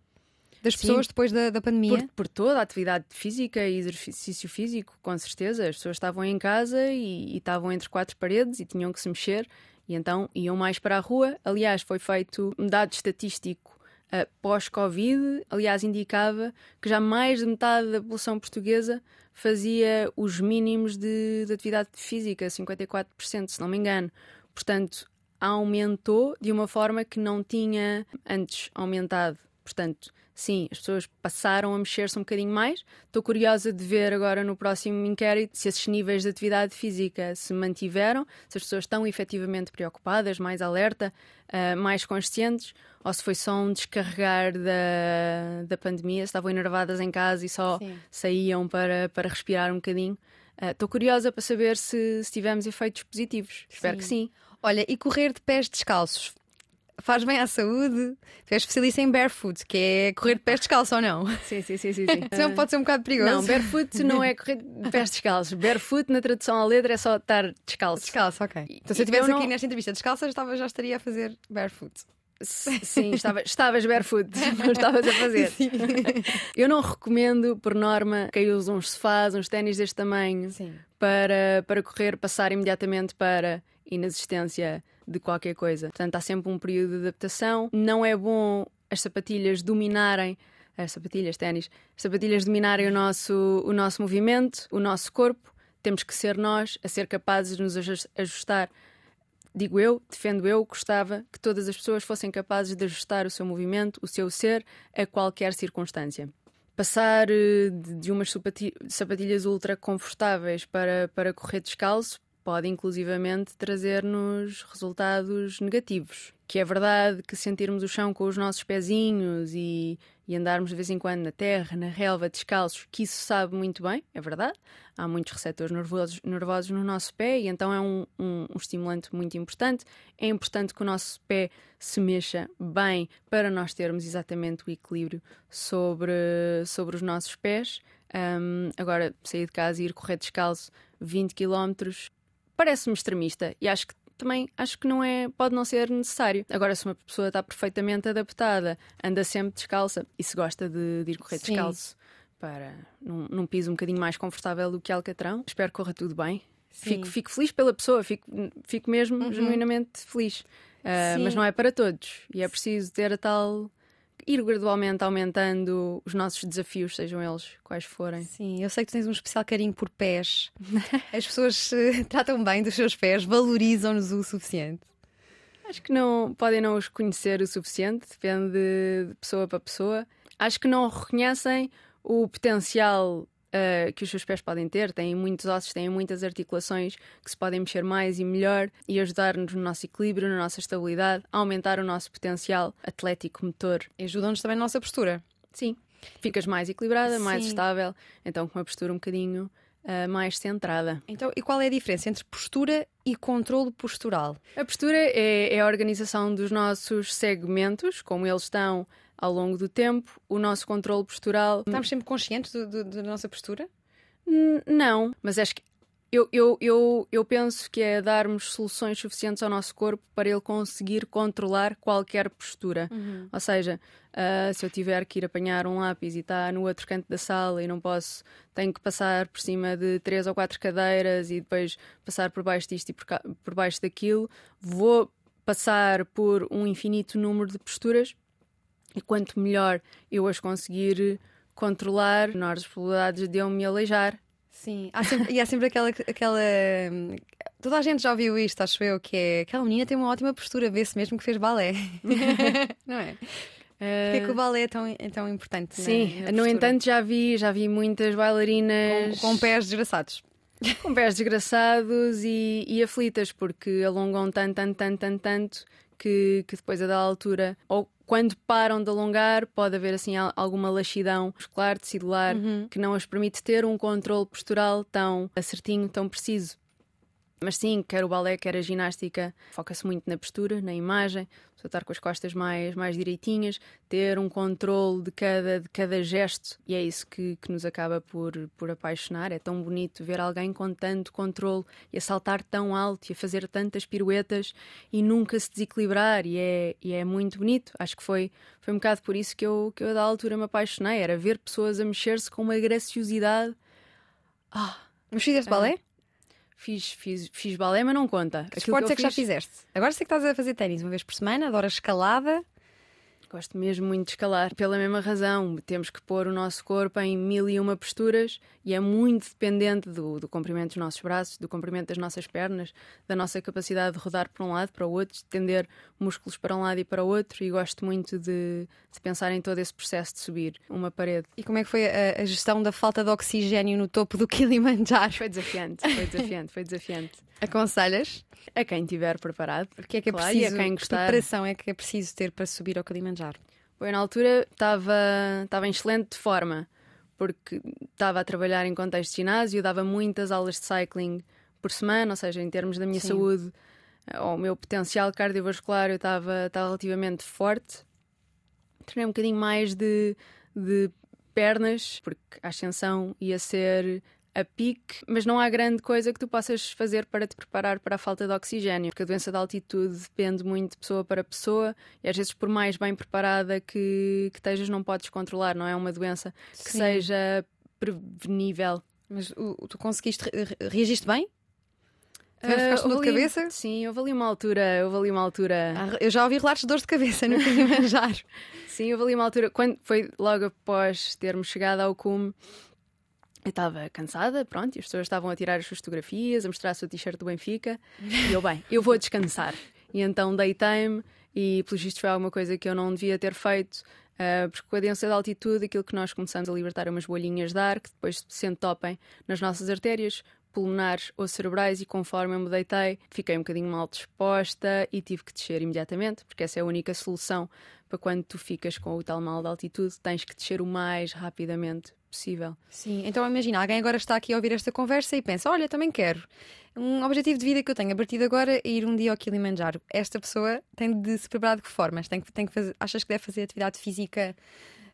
Speaker 1: Das Sim, pessoas depois da, da pandemia?
Speaker 2: Por, por, toda a atividade física e exercício físico, com certeza. As pessoas estavam em casa e, e estavam entre quatro paredes e tinham que se mexer e então iam mais para a rua. Aliás, foi feito um dado estatístico uh, pós-Covid, aliás, indicava que já mais de metade da população portuguesa fazia os mínimos de, de atividade física, 54%, se não me engano. Portanto, aumentou de uma forma que não tinha antes aumentado Portanto, sim, as pessoas passaram a mexer-se um bocadinho mais. Estou curiosa de ver agora no próximo inquérito se esses níveis de atividade física se mantiveram, se as pessoas estão efetivamente preocupadas, mais alerta, uh, mais conscientes, ou se foi só um descarregar da, da pandemia, se estavam enervadas em casa e só sim. saíam para, para respirar um bocadinho. Estou uh, curiosa para saber se, se tivemos efeitos positivos. Espero que sim.
Speaker 1: Olha, e correr de pés descalços faz bem à saúde. Tu és especialista em barefoot, que é correr de pés descalços ou não?
Speaker 2: Sim, sim, sim. sim, sim.
Speaker 1: Senão pode ser um bocado perigoso.
Speaker 2: Não, barefoot não é correr de pés descalços. Barefoot, na tradução à letra, é só estar descalço.
Speaker 1: Descalço, ok. Então se eu estivesse aqui não... nesta entrevista descalça, já, já estaria a fazer barefoot.
Speaker 2: Sim, estava, estavas barefoot, não estavas a fazer. Sim. Eu não recomendo, por norma, quem usa uns sofás, uns ténis deste tamanho, Sim. Para, para correr, passar imediatamente para inexistência de qualquer coisa. Portanto, há sempre um período de adaptação. Não é bom as sapatilhas dominarem as sapatilhas, ténis, as sapatilhas dominarem o nosso, o nosso movimento, o nosso corpo. Temos que ser nós a ser capazes de nos ajustar. Digo eu, defendo eu, gostava que todas as pessoas fossem capazes de ajustar o seu movimento, o seu ser, a qualquer circunstância. Passar eh, de umas sapatilhas ultra confortáveis para, para correr descalço pode inclusivamente trazer-nos resultados negativos. Que é verdade que sentirmos o chão com os nossos pezinhos e, e, andarmos de vez em quando na terra, na relva, descalços, que isso sabe muito bem, é verdade. Há muitos receptores nervosos, nervosos no nosso pé e então é um, um, um estimulante muito importante. É importante que o nosso pé se mexa bem para nós termos exatamente o equilíbrio sobre, sobre os nossos pés. Um, agora, sair de casa e ir correr descalço 20 km parece-me extremista e acho que também acho que não é, pode não ser necessário. Agora, se uma pessoa está perfeitamente adaptada, anda sempre descalça e se gosta de, de ir correr Sim. descalço para num, num, piso um bocadinho mais confortável do que Alcatrão, espero que corra tudo bem. Fico, fico, feliz pela pessoa, fico, fico mesmo uhum. genuinamente feliz. Uh, mas não é para todos e é preciso ter a tal ir gradualmente aumentando os nossos desafios, sejam eles quais forem.
Speaker 1: Sim, eu sei que tu tens um especial carinho por pés. As pessoas uh, tratam bem dos seus pés, valorizam-nos o suficiente.
Speaker 2: Acho que não podem não os conhecer o suficiente, depende de pessoa para pessoa. Acho que não reconhecem o potencial uh, que os seus pés podem ter. Têm muitos ossos, têm muitas articulações que se podem mexer mais e melhor e ajudar-nos no nosso equilíbrio, na nossa estabilidade, aumentar o nosso potencial atlético motor.
Speaker 1: E ajudam-nos também na nossa postura.
Speaker 2: Sim. Ficas mais equilibrada, Sim. mais estável, então com uma postura um bocadinho Uh, mais centrada.
Speaker 1: Então, e qual é a diferença entre postura e controle postural?
Speaker 2: A postura é, é, a organização dos nossos segmentos, como eles estão ao longo do tempo, o nosso controle postural.
Speaker 1: Estamos sempre conscientes do, do, da nossa postura?
Speaker 2: Não, mas acho que eu, eu, eu, eu penso que é darmos soluções suficientes ao nosso corpo para ele conseguir controlar qualquer postura. Uhum. Ou seja, uh, se eu tiver que ir apanhar um lápis e está no outro canto da sala e não posso, tenho que passar por cima de três ou quatro cadeiras e depois passar por baixo disto e por, por baixo daquilo, vou passar por um infinito número de posturas e quanto melhor eu as conseguir controlar, menores probabilidades de eu me aleijar.
Speaker 1: Sim, há sempre, e há sempre aquela, aquela. Toda a gente já ouviu isto, acho eu, que é aquela menina tem uma ótima postura, vê-se mesmo que fez balé. não é? Porquê é que o balé é tão, é tão importante?
Speaker 2: Sim, na, na no entanto já vi, já vi muitas bailarinas
Speaker 1: com, com pés desgraçados.
Speaker 2: Com pés desgraçados e, e aflitas, porque alongam tanto, tanto, tanto, tanto, tanto que, que depois a da altura ou quando param de alongar, pode haver assim alguma laxidão muscular, tecidular, uhum. que não as permite ter um controle postural tão acertinho, tão preciso. Mas sim, quer o balé, quer a ginástica, foca-se muito na postura, na imagem, estar com as costas mais, mais direitinhas, ter um controle de cada, de cada gesto, e é isso que, que nos acaba por, por apaixonar. É tão bonito ver alguém com tanto controle e a saltar tão alto e a fazer tantas piruetas e nunca se desequilibrar, e é, e é muito bonito. Acho que foi, foi um bocado por isso que eu, que eu, da altura, me apaixonei. Era ver pessoas a mexer-se com uma graciosidade.
Speaker 1: Ah, mas fizeste balé?
Speaker 2: Fiz, fiz, fiz balé, mas não conta.
Speaker 1: Que esportes é que fiz... já fizeste? Agora sei que estás a fazer ténis uma vez por semana, adoras escalada.
Speaker 2: Gosto mesmo muito de escalar. Pela mesma razão, temos que pôr o nosso corpo em mil e uma posturas e é muito dependente do, do comprimento dos nossos braços, do comprimento das nossas pernas, da nossa capacidade de rodar para um lado, para o outro, de tender músculos para um lado e para o outro. E gosto muito de, de pensar em todo esse processo de subir uma parede.
Speaker 1: E como é que foi a, a gestão da falta de oxigênio no topo do Kilimanjaro?
Speaker 2: Foi desafiante, foi desafiante, foi desafiante.
Speaker 1: Aconselhas?
Speaker 2: A quem estiver preparado.
Speaker 1: Porque é que é
Speaker 2: Claro,
Speaker 1: preciso,
Speaker 2: e a quem
Speaker 1: que
Speaker 2: gostar.
Speaker 1: preparação é que é preciso ter para subir ao Kilimanjaro?
Speaker 2: Eu na altura estava estava em excelente forma, porque estava a trabalhar em contexto de ginásio, dava muitas aulas de cycling por semana, ou seja, em termos da minha
Speaker 1: Sim.
Speaker 2: saúde, eh, ou o meu potencial cardiovascular, eu estava estava relativamente forte. Treinei um bocadinho mais de, de pernas, porque a ascensão ia ser a pique, mas não há grande coisa que tu possas fazer para te preparar para a falta de oxigênio, porque a doença de altitude depende muito de pessoa para pessoa e às vezes, por mais bem preparada que, que estejas, não podes controlar, não é uma doença que
Speaker 1: Sim.
Speaker 2: seja prevenível.
Speaker 1: Mas o- tu conseguiste, re- re- reagiste bem?
Speaker 2: Ah,
Speaker 1: Ficaste com dor de cabeça?
Speaker 2: Sim, houve ali uma altura, houve ali uma altura.
Speaker 1: Ah, Eu já ouvi relatos de dores de cabeça no Kilimanjaro.
Speaker 2: Sim, houve ali uma altura, quando foi logo após termos chegado ao cume, eu estava cansada, pronto, e as pessoas estavam a tirar as suas fotografias, a mostrar a sua t-shirt do Benfica, e eu, bem, eu vou descansar. E então deitei-me, e pelos vistos foi alguma coisa que eu não devia ter feito, ah, porque com a densa de altitude, aquilo que nós começamos a libertar é umas bolhinhas de ar que depois se entopem nas nossas artérias pulmonares ou cerebrais e conforme eu me deitei fiquei um bocadinho mal disposta e tive que descer imediatamente porque essa é a única solução para quando tu ficas com o tal mal de altitude tens que descer o mais rapidamente possível.
Speaker 1: Sim, então imagina, alguém agora está aqui a ouvir esta conversa e pensa: olha, também quero. Um objetivo de vida que eu tenho a partir de agora é ir um dia ao Kilimanjaro. Esta pessoa tem de se preparar de que formas? Tem que, tem que fazer, achas que deve fazer atividade física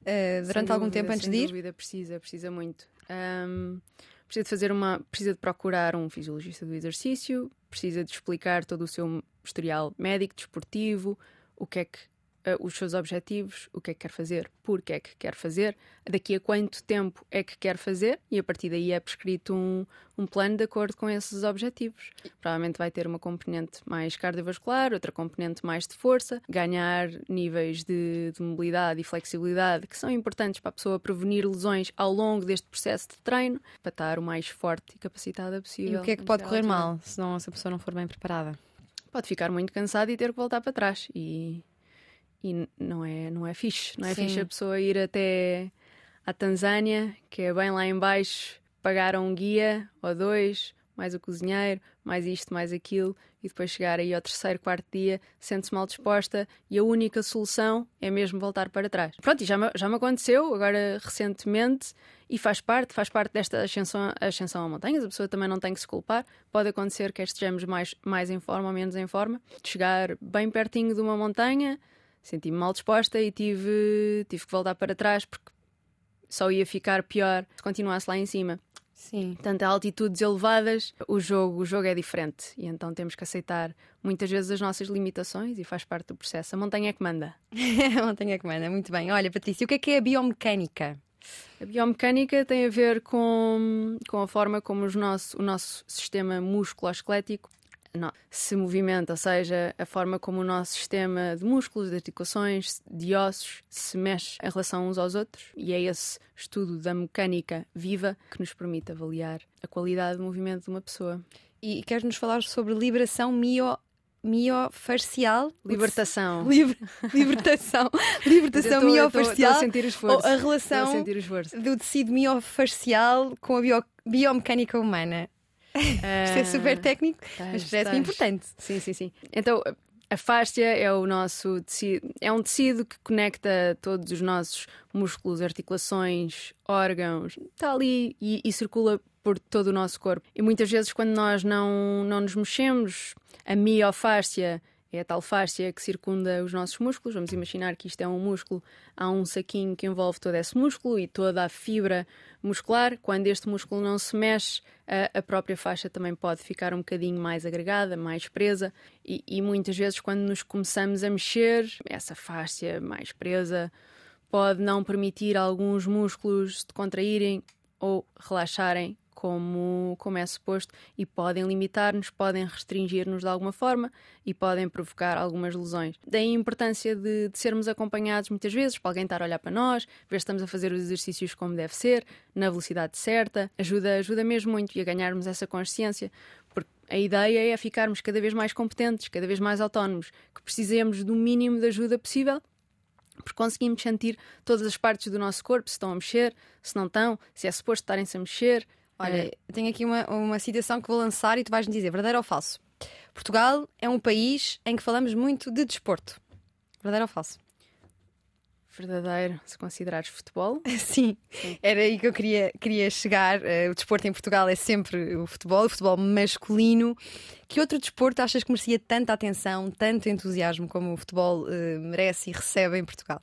Speaker 1: eh, durante
Speaker 2: Sem
Speaker 1: algum
Speaker 2: dúvida,
Speaker 1: tempo antes
Speaker 2: sem
Speaker 1: de ir?
Speaker 2: dúvida, precisa, precisa muito. Ahm, precisa de fazer uma, precisa de procurar um fisiologista do exercício, precisa de explicar todo o seu historial médico, desportivo, o que é que ah, os seus objetivos, o que é que quer fazer, porque é que quer fazer, daqui a quanto tempo é que quer fazer, e a partir daí é prescrito um, um plano de acordo com esses objetivos. Provavelmente vai ter uma componente mais cardiovascular, outra componente mais de força, ganhar níveis de, de mobilidade e flexibilidade que são importantes para a pessoa prevenir lesões ao longo deste processo de treino, para estar o mais forte e capacitada possível.
Speaker 1: E o que é que pode correr mal se, não, se a pessoa não for bem preparada?
Speaker 2: Pode ficar muito cansado e ter que voltar para trás. E, e não, é, não é fixe. Não é
Speaker 1: Sim.
Speaker 2: fixe a pessoa ir até à Tanzânia, que é bem lá em baixo, pagar a um guia ou dois, mais o cozinheiro, mais isto, mais aquilo, e depois chegar aí ao terceiro, quarto dia, sente-se mal disposta e a única solução é mesmo voltar para trás. Pronto, e já me, já me aconteceu agora recentemente e faz parte, faz parte desta ascensão, ascensão a montanhas, a pessoa também não tem que se culpar. Pode acontecer que estejamos mais, mais em forma ou menos em forma. De chegar bem pertinho de uma montanha, senti-me mal disposta e tive, tive que voltar para trás porque só ia ficar pior se continuasse lá em cima.
Speaker 1: Sim.
Speaker 2: Portanto, a altitudes elevadas, o jogo, o jogo é diferente e então temos que aceitar muitas vezes as nossas limitações e faz parte do processo. A montanha é que manda.
Speaker 1: a montanha que manda, muito bem. Olha, Patrícia, o que é que é a biomecânica?
Speaker 2: A biomecânica tem a ver com, com a forma como os nosso, o nosso sistema musculoesquelético se movimenta, ou seja, a forma como o nosso sistema de músculos, de articulações, de ossos se mexe em relação uns aos outros. E é esse estudo da mecânica viva que nos permite avaliar a qualidade de movimento de uma pessoa.
Speaker 1: E queres nos falar sobre liberação mio, miofacial?
Speaker 2: Libertação.
Speaker 1: Liber, libertação. libertação miofacial.
Speaker 2: tô a sentir esforço.
Speaker 1: ou a
Speaker 2: Estou
Speaker 1: relação do tecido miofacial com a bio- biomecânica humana. Isto é super técnico, mas
Speaker 2: Estás,
Speaker 1: parece-me
Speaker 2: estás.
Speaker 1: importante.
Speaker 2: Sim, sim, sim. Então, a fáscia é o nosso tecido, é um tecido que conecta todos os nossos músculos, articulações, órgãos, está ali e, e circula por todo o nosso corpo. E muitas vezes, quando nós não, não nos mexemos, a miofáscia é a tal fáscia que circunda os nossos músculos. Vamos imaginar que isto é um músculo, há um saquinho que envolve todo esse músculo e toda a fibra muscular. Quando este músculo não se mexe, a, própria faixa também pode ficar um bocadinho mais agregada, mais presa. E, e muitas vezes, quando nos começamos a mexer, essa fáscia mais presa pode não permitir alguns músculos de contraírem ou relaxarem como, como é suposto e podem limitar-nos, podem restringir-nos de alguma forma e podem provocar algumas lesões. Daí a importância de, de, sermos acompanhados muitas vezes, para alguém estar a olhar para nós, ver se estamos a fazer os exercícios como deve ser, na velocidade certa, ajuda, ajuda mesmo muito e a ganharmos essa consciência, porque a ideia é ficarmos cada vez mais competentes, cada vez mais autónomos, que precisemos do mínimo de ajuda possível porque conseguimos sentir todas as partes do nosso corpo, se estão a mexer, se não estão, se é suposto estarem-se a mexer,
Speaker 1: Olha, é. tenho aqui uma, uma citação que vou lançar e tu vais-me dizer verdadeiro ou falso. Portugal é um país em que falamos muito de desporto. Verdadeiro ou falso?
Speaker 2: Verdadeiro, se considerares futebol.
Speaker 1: Sim, Sim. era aí que eu queria, queria chegar. Uh, o desporto em Portugal é sempre o futebol, o futebol masculino. Que outro desporto achas que merecia tanta atenção, tanto entusiasmo como o futebol uh, merece e recebe em Portugal?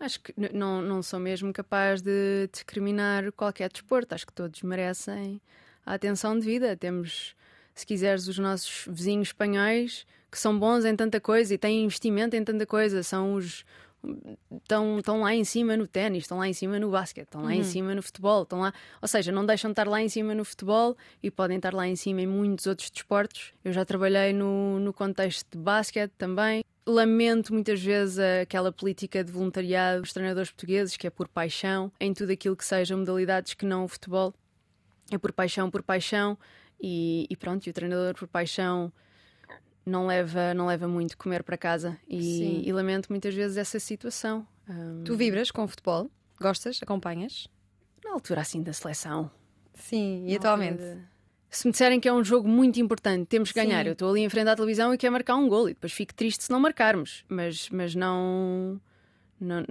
Speaker 2: Acho que não, não sou mesmo capaz de discriminar qualquer desporto. Acho que todos merecem a atenção devida. Temos, se quiseres, os nossos vizinhos espanhóis que são bons em tanta coisa e têm investimento em tanta coisa. São os. Estão, estão lá em cima no ténis, estão lá em cima no basquete, estão lá uhum. em cima no futebol, estão lá, ou seja, não deixam de estar lá em cima no futebol e podem estar lá em cima em muitos outros desportos. Eu já trabalhei no, no contexto de basquete também, lamento muitas vezes aquela política de voluntariado dos treinadores portugueses, que é por paixão, em tudo aquilo que seja modalidades que não o futebol. É por paixão, por paixão, e, e pronto, e o treinador por paixão não leva, não leva muito comer para casa. E, e lamento muitas vezes essa situação.
Speaker 1: Um... Tu vibras com o futebol? Gostas? Acompanhas?
Speaker 2: Na altura assim da seleção.
Speaker 1: Sim, e atualmente? De
Speaker 2: se me disserem que é um jogo muito importante, temos que ganhar. Sim. Eu estou ali em frente à televisão e quero marcar um gol e depois fico triste se não marcarmos. Mas, mas não. não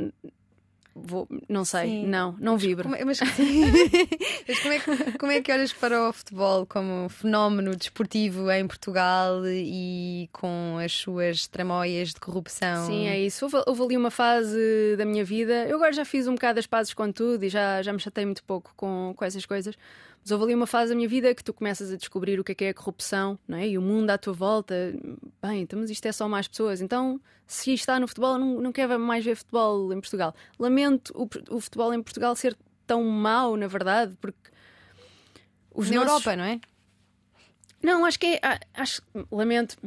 Speaker 2: Vou, não sei, Sim. não, não vibro.
Speaker 1: Como, é, mas, mas como, é que, como é que olhas para o futebol como fenómeno desportivo em Portugal e com as suas tramóias de corrupção?
Speaker 2: Sim, é isso. Houve, houve, ali uma fase da minha vida. Eu agora já fiz um bocado as pazes com tudo e já, já me chatei muito pouco com, com essas coisas. Mas houve ali uma fase da minha vida que tu começas a descobrir o que é que é a corrupção, não é? E o mundo à tua volta. Bem, então, mas isto é só mais pessoas. Então, se está no futebol, não, não quero mais ver futebol em Portugal. Lamento o, o futebol em Portugal ser tão mau, na verdade, porque.
Speaker 1: Os na nossos... Europa, não é?
Speaker 2: Não, acho que é. Acho, lamento,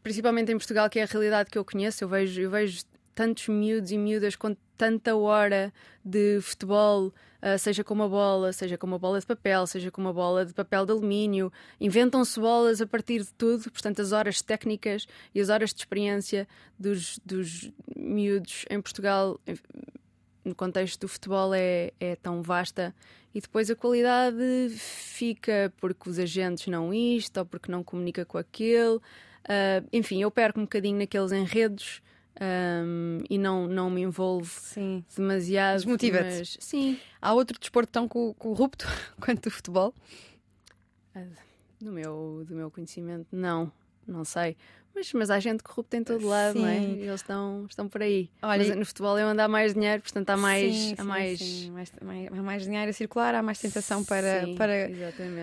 Speaker 2: principalmente em Portugal, que é a realidade que eu conheço. Eu vejo, eu vejo tantos miúdos e miúdas com tanta hora de futebol Uh, seja com uma bola, seja com uma bola de papel, seja com uma bola de papel de alumínio. Inventam-se bolas a partir de tudo, portanto, as horas técnicas e as horas de experiência dos, dos miúdos em Portugal, no contexto do futebol, é, é tão vasta. E depois a qualidade fica porque os agentes não isto ou porque não comunica com aquele. Uh, enfim, eu perco um bocadinho naqueles enredos um, e não, não me envolvo sim. demasiado.
Speaker 1: Desmotiva-te. Sim. Há outro desporto tão corrupto quanto o futebol?
Speaker 2: Ah, do meu, do meu conhecimento, não. Não sei. Mas, mas há gente corrupta em todo lado, sim. não é? E eles estão, estão por aí. Olha, mas no futebol é onde há mais dinheiro, portanto há mais. Sim, há mais...
Speaker 1: Sim, mais, há mais dinheiro a circular, há mais tentação para, para,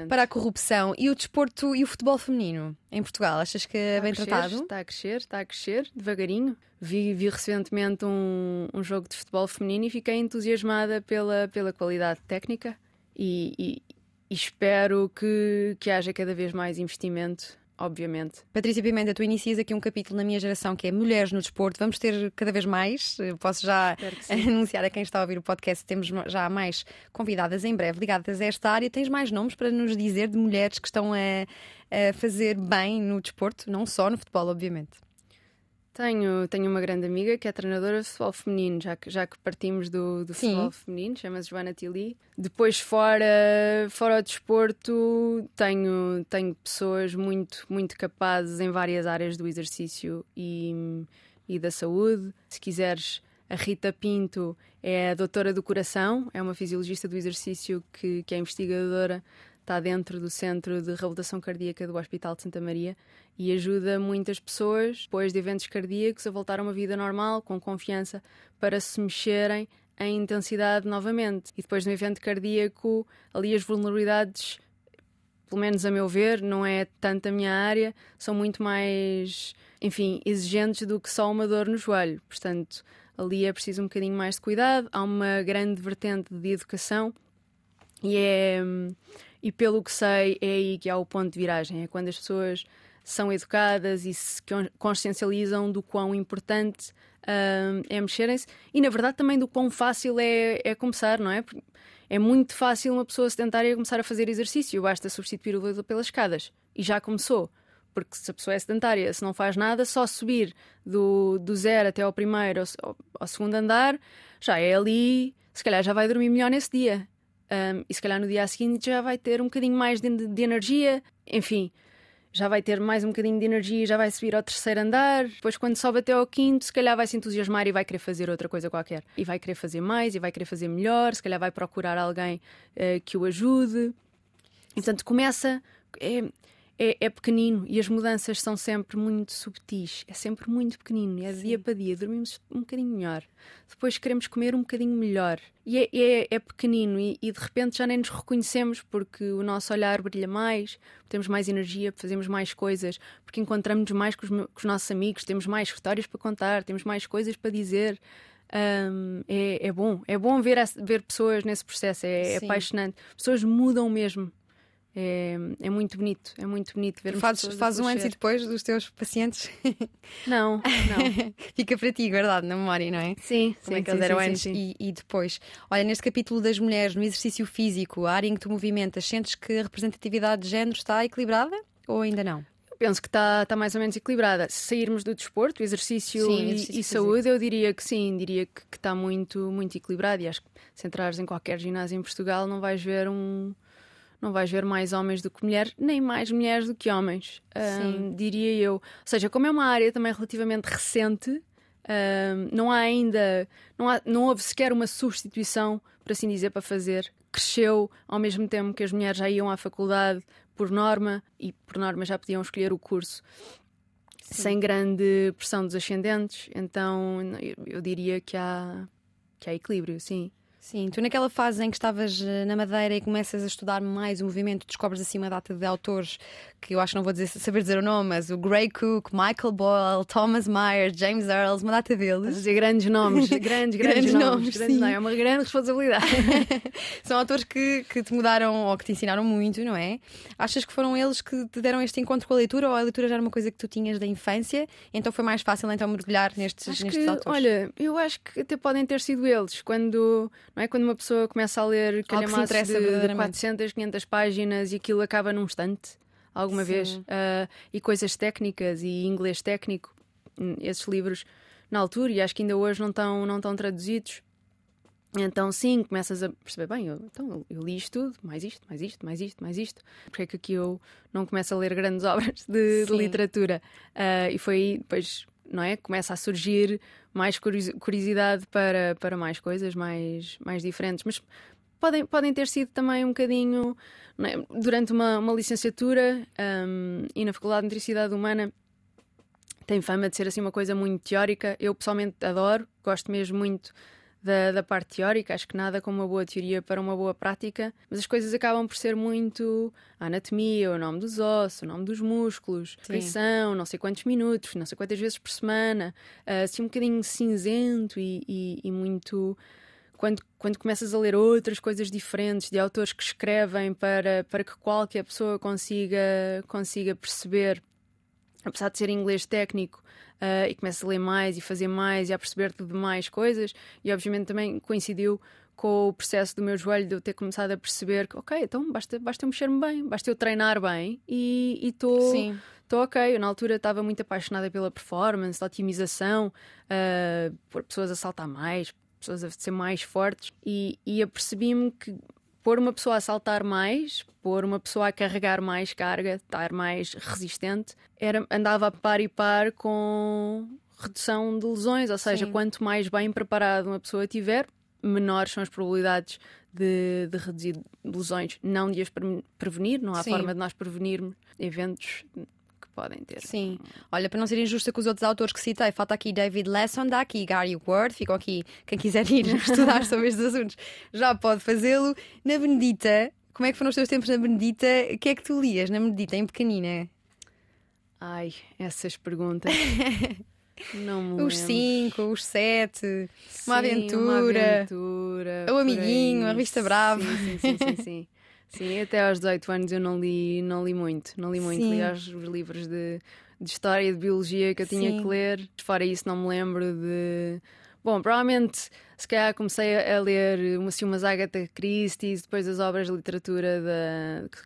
Speaker 1: para a corrupção. E o desporto e o futebol feminino em Portugal, achas que é bem
Speaker 2: crescer,
Speaker 1: tratado?
Speaker 2: Está a crescer, está a crescer, devagarinho. Vi, vi recentemente um, um jogo de futebol feminino e fiquei entusiasmada pela, pela qualidade técnica e, e, e espero que, que haja cada vez mais investimento obviamente.
Speaker 1: Patrícia Pimenta, tu inicias aqui um capítulo na minha geração que é Mulheres no Desporto. Vamos ter cada vez mais. Posso já anunciar a quem está a ouvir o podcast, temos já mais convidadas em breve ligadas a esta área. Tens mais nomes para nos dizer de mulheres que estão a, a fazer bem no desporto, não só no futebol, obviamente.
Speaker 2: Tenho, tenho uma grande amiga que é treinadora de futebol feminino, já que, já que partimos do, do futebol feminino, chama-se Joana Tili. Depois, fora, fora o desporto, tenho, tenho pessoas muito, muito capazes em várias áreas do exercício e, e da saúde. Se quiseres, a Rita Pinto é a doutora do coração, é uma fisiologista do exercício que, que é investigadora está dentro do Centro de Reabilitação Cardíaca do Hospital de Santa Maria e ajuda muitas pessoas, depois de eventos cardíacos, a voltar a uma vida normal, com confiança, para se mexerem em intensidade novamente. E depois de um evento cardíaco, ali as vulnerabilidades, pelo menos a meu ver, não é tanto a minha área, são muito mais, enfim, exigentes do que só uma dor no joelho. Portanto, ali é preciso um bocadinho mais de cuidado. Há uma grande vertente de educação e é e pelo que sei, é aí que há o ponto de viragem. É quando as pessoas são educadas e se consciencializam do quão importante uh, é mexerem-se e, na verdade, também do quão fácil é, é começar, não é? É muito fácil uma pessoa sedentária começar a fazer exercício, basta substituir o dedo pelas escadas e já começou. Porque se a pessoa é sedentária, se não faz nada, só subir do, do zero até ao primeiro ou ao segundo andar, já é ali, se calhar já vai dormir melhor nesse dia. Um, e se calhar no dia seguinte já vai ter um bocadinho mais de, de energia, enfim, já vai ter mais um bocadinho de energia, já vai subir ao terceiro andar. Depois, quando sobe até ao quinto, se calhar vai se entusiasmar e vai querer fazer outra coisa qualquer. E vai querer fazer mais e vai querer fazer melhor. Se calhar vai procurar alguém uh, que o ajude. E, portanto, começa. É, é, é, pequenino e as mudanças são sempre muito subtis, é sempre muito pequenino, é dia para dia, dormimos um bocadinho melhor, depois queremos comer um bocadinho melhor. E é, é, é pequenino e, e, de repente já nem nos reconhecemos porque o nosso olhar brilha mais, temos mais energia, fazemos mais coisas, porque encontramos mais com os, com os nossos amigos, temos mais histórias para contar, temos mais coisas para dizer. Um, é, é, bom, é bom ver, ver pessoas nesse processo, é, é apaixonante. Pessoas mudam mesmo. É, é muito bonito, é muito bonito ver
Speaker 1: Fazes, faz um antes e depois dos teus pacientes?
Speaker 2: Não, não.
Speaker 1: Fica para ti guardado na memória, não é?
Speaker 2: Sim,
Speaker 1: Como
Speaker 2: sim,
Speaker 1: é que eles eram sim, antes sim, sim. E, e, depois. Olha, neste capítulo das mulheres, no exercício físico, a área em que tu movimentas, sentes que a representatividade de género está equilibrada ou ainda não?
Speaker 2: Eu penso que está, está mais ou menos equilibrada. Se sairmos do desporto, exercício e, exercício e saúde, eu diria que sim, diria que, que está muito, muito equilibrado. E acho que se entrares em qualquer ginásio em Portugal, não vais ver um não vais ver mais homens do que mulheres, nem mais mulheres do que homens, um, diria eu. Ou seja, como é uma área também relativamente recente, um, não há ainda, não, há, não houve sequer uma substituição, por assim dizer, para fazer. Cresceu ao mesmo tempo que as mulheres já iam à faculdade por norma e por norma já podiam escolher o curso. Sim. Sem grande pressão dos ascendentes, então eu, eu diria que há, que há equilíbrio, sim.
Speaker 1: Sim, tu naquela fase em que estavas eh, na Madeira e começas a estudar mais o movimento, descobres assim uma data de autores que eu acho que não vou dizer, saber dizer o nome, mas o Gray Cook, Michael Boyle, Thomas Myers, James Earls, uma data deles.
Speaker 2: Dizer grandes nomes, grandes, grandes, grandes nomes. nomes grandes, não, é uma grande responsabilidade.
Speaker 1: São autores que, que te mudaram ou que te ensinaram muito, não é? Achas que foram eles que te deram este encontro com a leitura ou a leitura já era uma coisa que tu tinhas da infância, então foi mais fácil então mergulhar nestes,
Speaker 2: acho
Speaker 1: nestes
Speaker 2: que,
Speaker 1: autores?
Speaker 2: Olha, eu acho que até podem ter sido eles, quando não é? Quando uma pessoa começa a ler calhamaços de, de 400, 500 páginas e aquilo acaba num instante, alguma Sim. vez, uh, e coisas técnicas e inglês técnico, hum, esses livros na altura, e acho que ainda hoje não estão, não estão traduzidos. Então, sim, começas a perceber, bem, eu, então, eu li isto tudo, mais isto, mais isto, mais isto, mais isto. Porque é que aqui eu não começo a ler grandes obras de, de literatura? Uh, e foi aí, depois, não é? Começa a surgir mais curiosidade para, para mais coisas, mais, mais diferentes. Mas podem, podem ter sido também um bocadinho. É? Durante uma, uma licenciatura um, e na Faculdade de Nutricidade Humana tem fama de ser assim uma coisa muito teórica. Eu pessoalmente adoro, gosto mesmo muito da, da, parte teórica, acho que nada como uma boa teoria para uma boa prática, mas as coisas acabam por ser muito a anatomia, o nome dos ossos, o nome dos músculos, pressão, não sei quantos minutos, não sei quantas vezes por semana, uh, assim um bocadinho cinzento e, e, e muito quando, quando começas a ler outras coisas diferentes de autores que escrevem para, para que qualquer pessoa consiga, consiga perceber, apesar de ser inglês técnico, uh, e começo a ler mais e fazer mais e a perceber-te de mais coisas. E obviamente também coincidiu com o processo do meu joelho de eu ter começado a perceber que, ok, então basta, basta eu mexer-me bem, basta eu treinar bem e estou. Estou ok, eu na altura estava muito apaixonada pela performance, da otimização, uh, por pessoas a saltar mais, pessoas a ser mais fortes, e, e apercebi-me que pôr uma pessoa a saltar mais, pôr uma pessoa a carregar mais carga, estar mais resistente, era, andava a par e par com redução de lesões, ou seja, Sim. quanto mais bem preparado uma pessoa tiver, menores são as probabilidades de, de reduzir lesões, não de as prevenir, não há Sim. forma de nós prevenirmos eventos podem ter.
Speaker 1: Sim. Olha, para não ser injusta com os outros autores que citei, falta aqui David Lesson, dá aqui Gary Ward, ficam aqui, quem quiser ir estudar sobre estes assuntos já pode fazê-lo. Na Benedita, como é que foram os teus tempos na Benedita? O que é que tu lias na Benedita, em pequenina?
Speaker 2: Ai, essas perguntas. Não me
Speaker 1: Os cinco, os sete,
Speaker 2: sim,
Speaker 1: uma aventura,
Speaker 2: uma aventura
Speaker 1: o amiguinho, a revista Brava.
Speaker 2: Sim, sim, sim, sim, sim. Sim, até aos 18 anos eu não li, não li muito. Não li muito. Sim. Li os livros de, de história e de biologia que eu tinha Sim. que ler. Fora isso, não me lembro de. Bom, provavelmente se calhar comecei a ler assim, umas Agatha Christie, depois as obras de literatura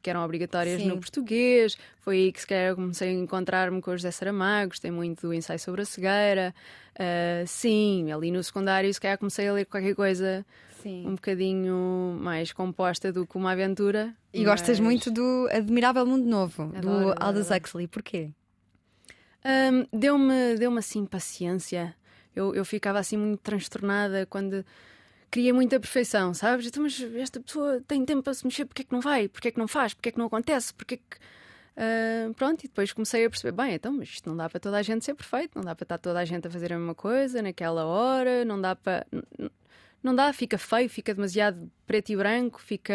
Speaker 2: que eram obrigatórias Sim. no português. Foi aí que se calhar comecei a encontrar-me com o José Saramago, gostei muito do ensaio sobre a cegueira. Uh, sim, ali no secundário se calhar comecei a ler qualquer coisa Sim. um bocadinho mais composta do que uma aventura.
Speaker 1: E mas... gostas muito do Admirável Mundo Novo, adoro, do Aldous Huxley. Porquê?
Speaker 2: Um, deu-me deu assim paciência. Eu, eu ficava assim muito transtornada quando queria muita perfeição, sabes? Então, mas esta pessoa tem tempo para se mexer, porque é que não vai? Porque é que não faz? Porque é que não acontece? Porque é que. Uh, pronto, e depois comecei a perceber: bem, então, mas isto não dá para toda a gente ser perfeito, não dá para estar toda a gente a fazer a mesma coisa naquela hora, não dá para não dá, fica feio, fica demasiado preto e branco, fica.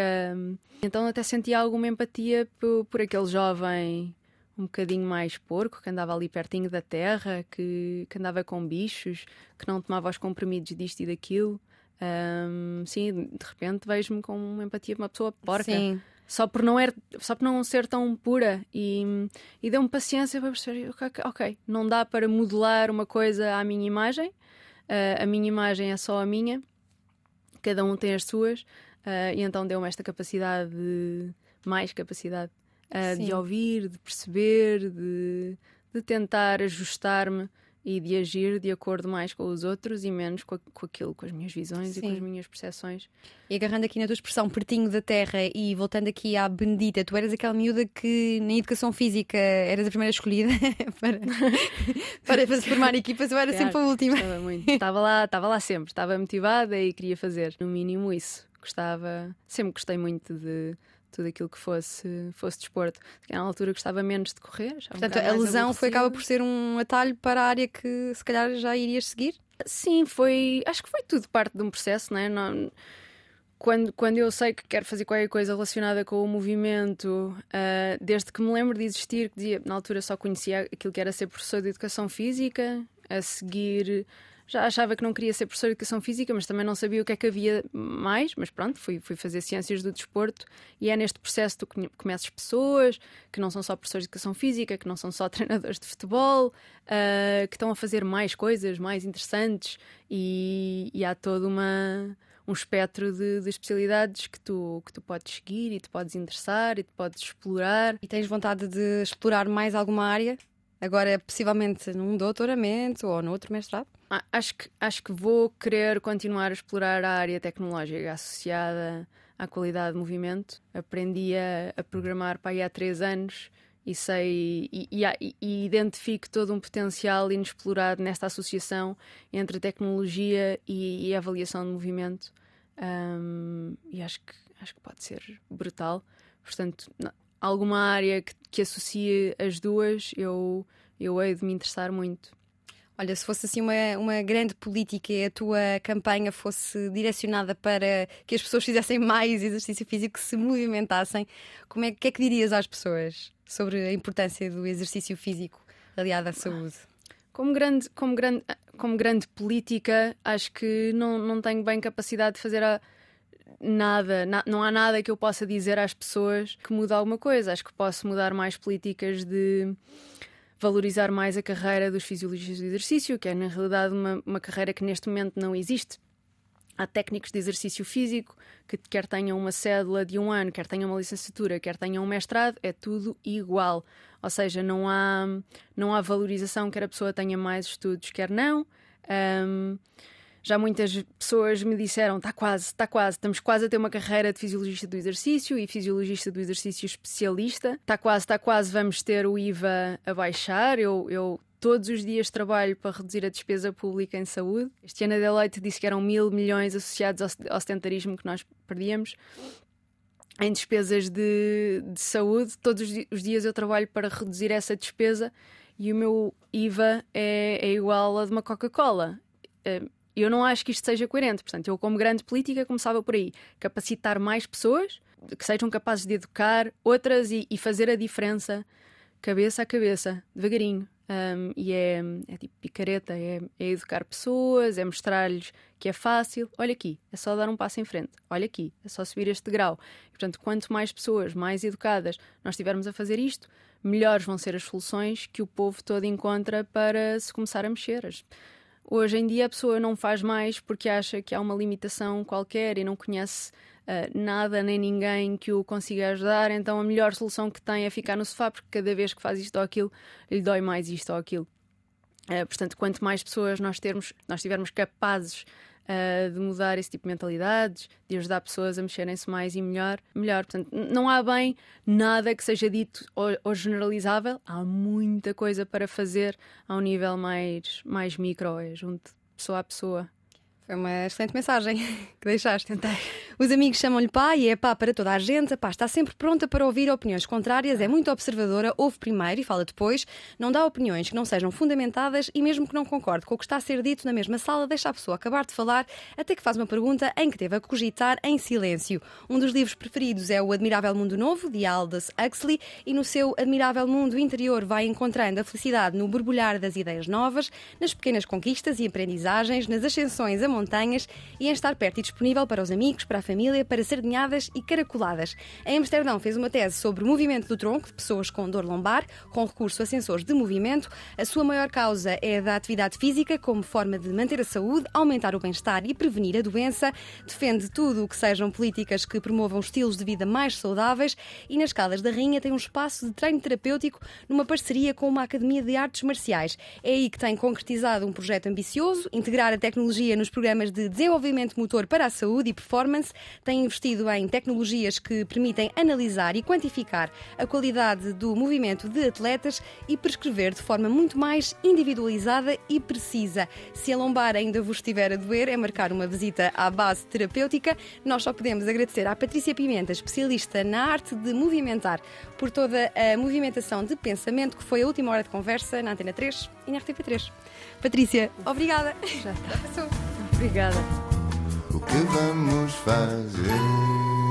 Speaker 2: Então até sentia alguma empatia por, por aquele jovem um bocadinho mais porco, que andava ali pertinho da terra, que, que andava com bichos, que não tomava os comprimidos disto e daquilo. Um, sim, de repente vejo-me com uma empatia por uma pessoa porca. Sim. Só por, não er, só por não ser tão pura e, e deu-me paciência para perceber, ok, não dá para modelar uma coisa à minha imagem, uh, a minha imagem é só a minha, cada um tem as suas, uh, e então deu-me esta capacidade, de, mais capacidade, uh, de ouvir, de perceber, de, de tentar ajustar-me e de agir de acordo mais com os outros e menos com, com aquilo, com as minhas visões Sim. e com as minhas percepções.
Speaker 1: E agarrando aqui na tua expressão pertinho da terra e voltando aqui à Benedita, tu eras aquela miúda que na educação física eras a primeira escolhida para, para, para se formar equipas, eu era claro, sempre a última.
Speaker 2: Estava, muito. estava lá, estava lá sempre, estava motivada e queria fazer, no mínimo isso. Gostava, sempre gostei muito de tudo aquilo que fosse, fosse desporto. Na altura gostava menos de correr.
Speaker 1: Portanto, um a lesão foi, acaba por ser um atalho para a área que se calhar já irias seguir?
Speaker 2: Sim, foi. Acho que foi tudo parte de um processo, não é? Não, quando, quando eu sei que quero fazer qualquer coisa relacionada com o movimento, uh, desde que me lembro de existir, que na altura só conhecia aquilo que era ser professor de educação física, a seguir já achava que não queria ser professor de educação física, mas também não sabia o que é que havia mais. Mas pronto, fui, fui fazer ciências do desporto e é neste processo que tu conheces pessoas que não são só professores de educação física, que não são só treinadores de futebol, uh, que estão a fazer mais coisas mais interessantes e, e há todo uma um espectro de, de, especialidades que tu, que tu podes seguir e te podes interessar e te podes explorar.
Speaker 1: E tens vontade de explorar mais alguma área? Agora, possivelmente num doutoramento ou noutro mestrado?
Speaker 2: Ah, acho, que, acho que vou querer continuar a explorar a área tecnológica associada à qualidade de movimento. Aprendi a, a programar para aí há três anos e sei e, e, e, identifico todo um potencial inexplorado nesta associação entre tecnologia e, e avaliação de movimento. Um, e acho que, acho que pode ser brutal. Portanto, alguma área que, que associe as duas, eu, eu hei de me interessar muito.
Speaker 1: Olha, se fosse assim uma, uma grande política e a tua campanha fosse direcionada para que as pessoas fizessem mais exercício físico, se movimentassem, como é que é que dirias às pessoas sobre a importância do exercício físico aliado à saúde?
Speaker 2: Como grande, como grande, como grande política, acho que não, não tenho bem capacidade de fazer a, nada, na, não há nada que eu possa dizer às pessoas que mude alguma coisa. Acho que posso mudar mais políticas de valorizar mais a carreira dos fisiologistas do exercício, que é na realidade uma, uma carreira que neste momento não existe. Há técnicos de exercício físico que quer tenham uma cédula de um ano, quer tenham uma licenciatura, quer tenham um mestrado, é tudo igual. Ou seja, não há, não há valorização, quer a pessoa tenha mais estudos, quer não. Um, já muitas pessoas me disseram: está quase, está quase, estamos quase a ter uma carreira de fisiologista do exercício e fisiologista do exercício especialista. Está quase, está quase, vamos ter o IVA a baixar. Eu, eu todos os dias trabalho para reduzir a despesa pública em saúde. Este ano a Deloitte disse que eram mil milhões associados ao sedentarismo que nós perdíamos em despesas de, de saúde. Todos os dias eu trabalho para reduzir essa despesa e o meu IVA é, é igual a de uma Coca-Cola. Eu não acho que isto seja coerente. Portanto, eu, como grande política, começava por aí: capacitar mais pessoas que sejam capazes de educar outras e, e fazer a diferença cabeça a cabeça, devagarinho. Um, e é, é tipo picareta, é, é educar pessoas, é mostrar-lhes que é fácil. Olha aqui, é só dar um passo em frente. Olha aqui, é só subir este degrau. E, portanto, quanto mais pessoas, mais educadas nós estivermos a fazer isto, melhores vão ser as soluções que o povo todo encontra para se começar a mexer. Hoje em dia a pessoa não faz mais porque acha que há uma limitação qualquer e não conhece uh, nada nem ninguém que o consiga ajudar, então a melhor solução que tem é ficar no sofá porque cada vez que faz isto ou aquilo lhe dói mais isto ou aquilo. Uh, portanto, quanto mais pessoas nós, termos, nós tivermos capazes uh, de mudar esse tipo de mentalidades, de ajudar pessoas a mexerem-se mais e melhor, melhor. Portanto, não há bem nada que seja dito ou, ou, generalizável, há muita coisa para fazer a um nível mais, mais micro, é junto pessoa a pessoa.
Speaker 1: Foi uma excelente mensagem que deixaste. Tentei. Os amigos chamam-lhe pá e é pá para toda a gente. Pá, está sempre pronta para ouvir opiniões contrárias, é muito observadora, ouve primeiro e fala depois, não dá opiniões que não sejam fundamentadas e mesmo que não concorde com o que está a ser dito na mesma sala, deixa a pessoa acabar de falar até que faz uma pergunta em que teve a cogitar em silêncio. Um dos livros preferidos é O Admirável Mundo Novo, de Aldous Huxley, e no seu admirável mundo interior vai encontrando a felicidade no borbulhar das ideias novas, nas pequenas conquistas e aprendizagens, nas ascensões a montanhas e em estar perto e disponível para os amigos, para a família, para sardinhadas e caracoladas. Em Amsterdão fez uma tese sobre o movimento do tronco de pessoas com dor lombar, com recurso a sensores de movimento. A sua maior causa é da atividade física como forma de manter a saúde, aumentar o bem-estar e prevenir a doença. Defende tudo o que sejam políticas que promovam estilos de vida mais saudáveis e nas Caldas da Rainha tem um espaço de treino terapêutico numa parceria com uma academia de artes marciais. É aí que tem concretizado um projeto ambicioso, integrar a tecnologia nos programas de desenvolvimento motor para a saúde e performance, tem investido em tecnologias que permitem analisar e quantificar a qualidade do movimento de atletas e prescrever de forma muito mais individualizada e precisa. Se a lombar ainda vos estiver a doer, é marcar uma visita à base terapêutica. Nós só podemos agradecer à Patrícia Pimenta, especialista na arte de movimentar, por toda a movimentação de pensamento que foi a última hora de conversa na Antena 3 e na RTP3. Patrícia, obrigada.
Speaker 2: Já está. Obrigada
Speaker 3: o que vamos fazer?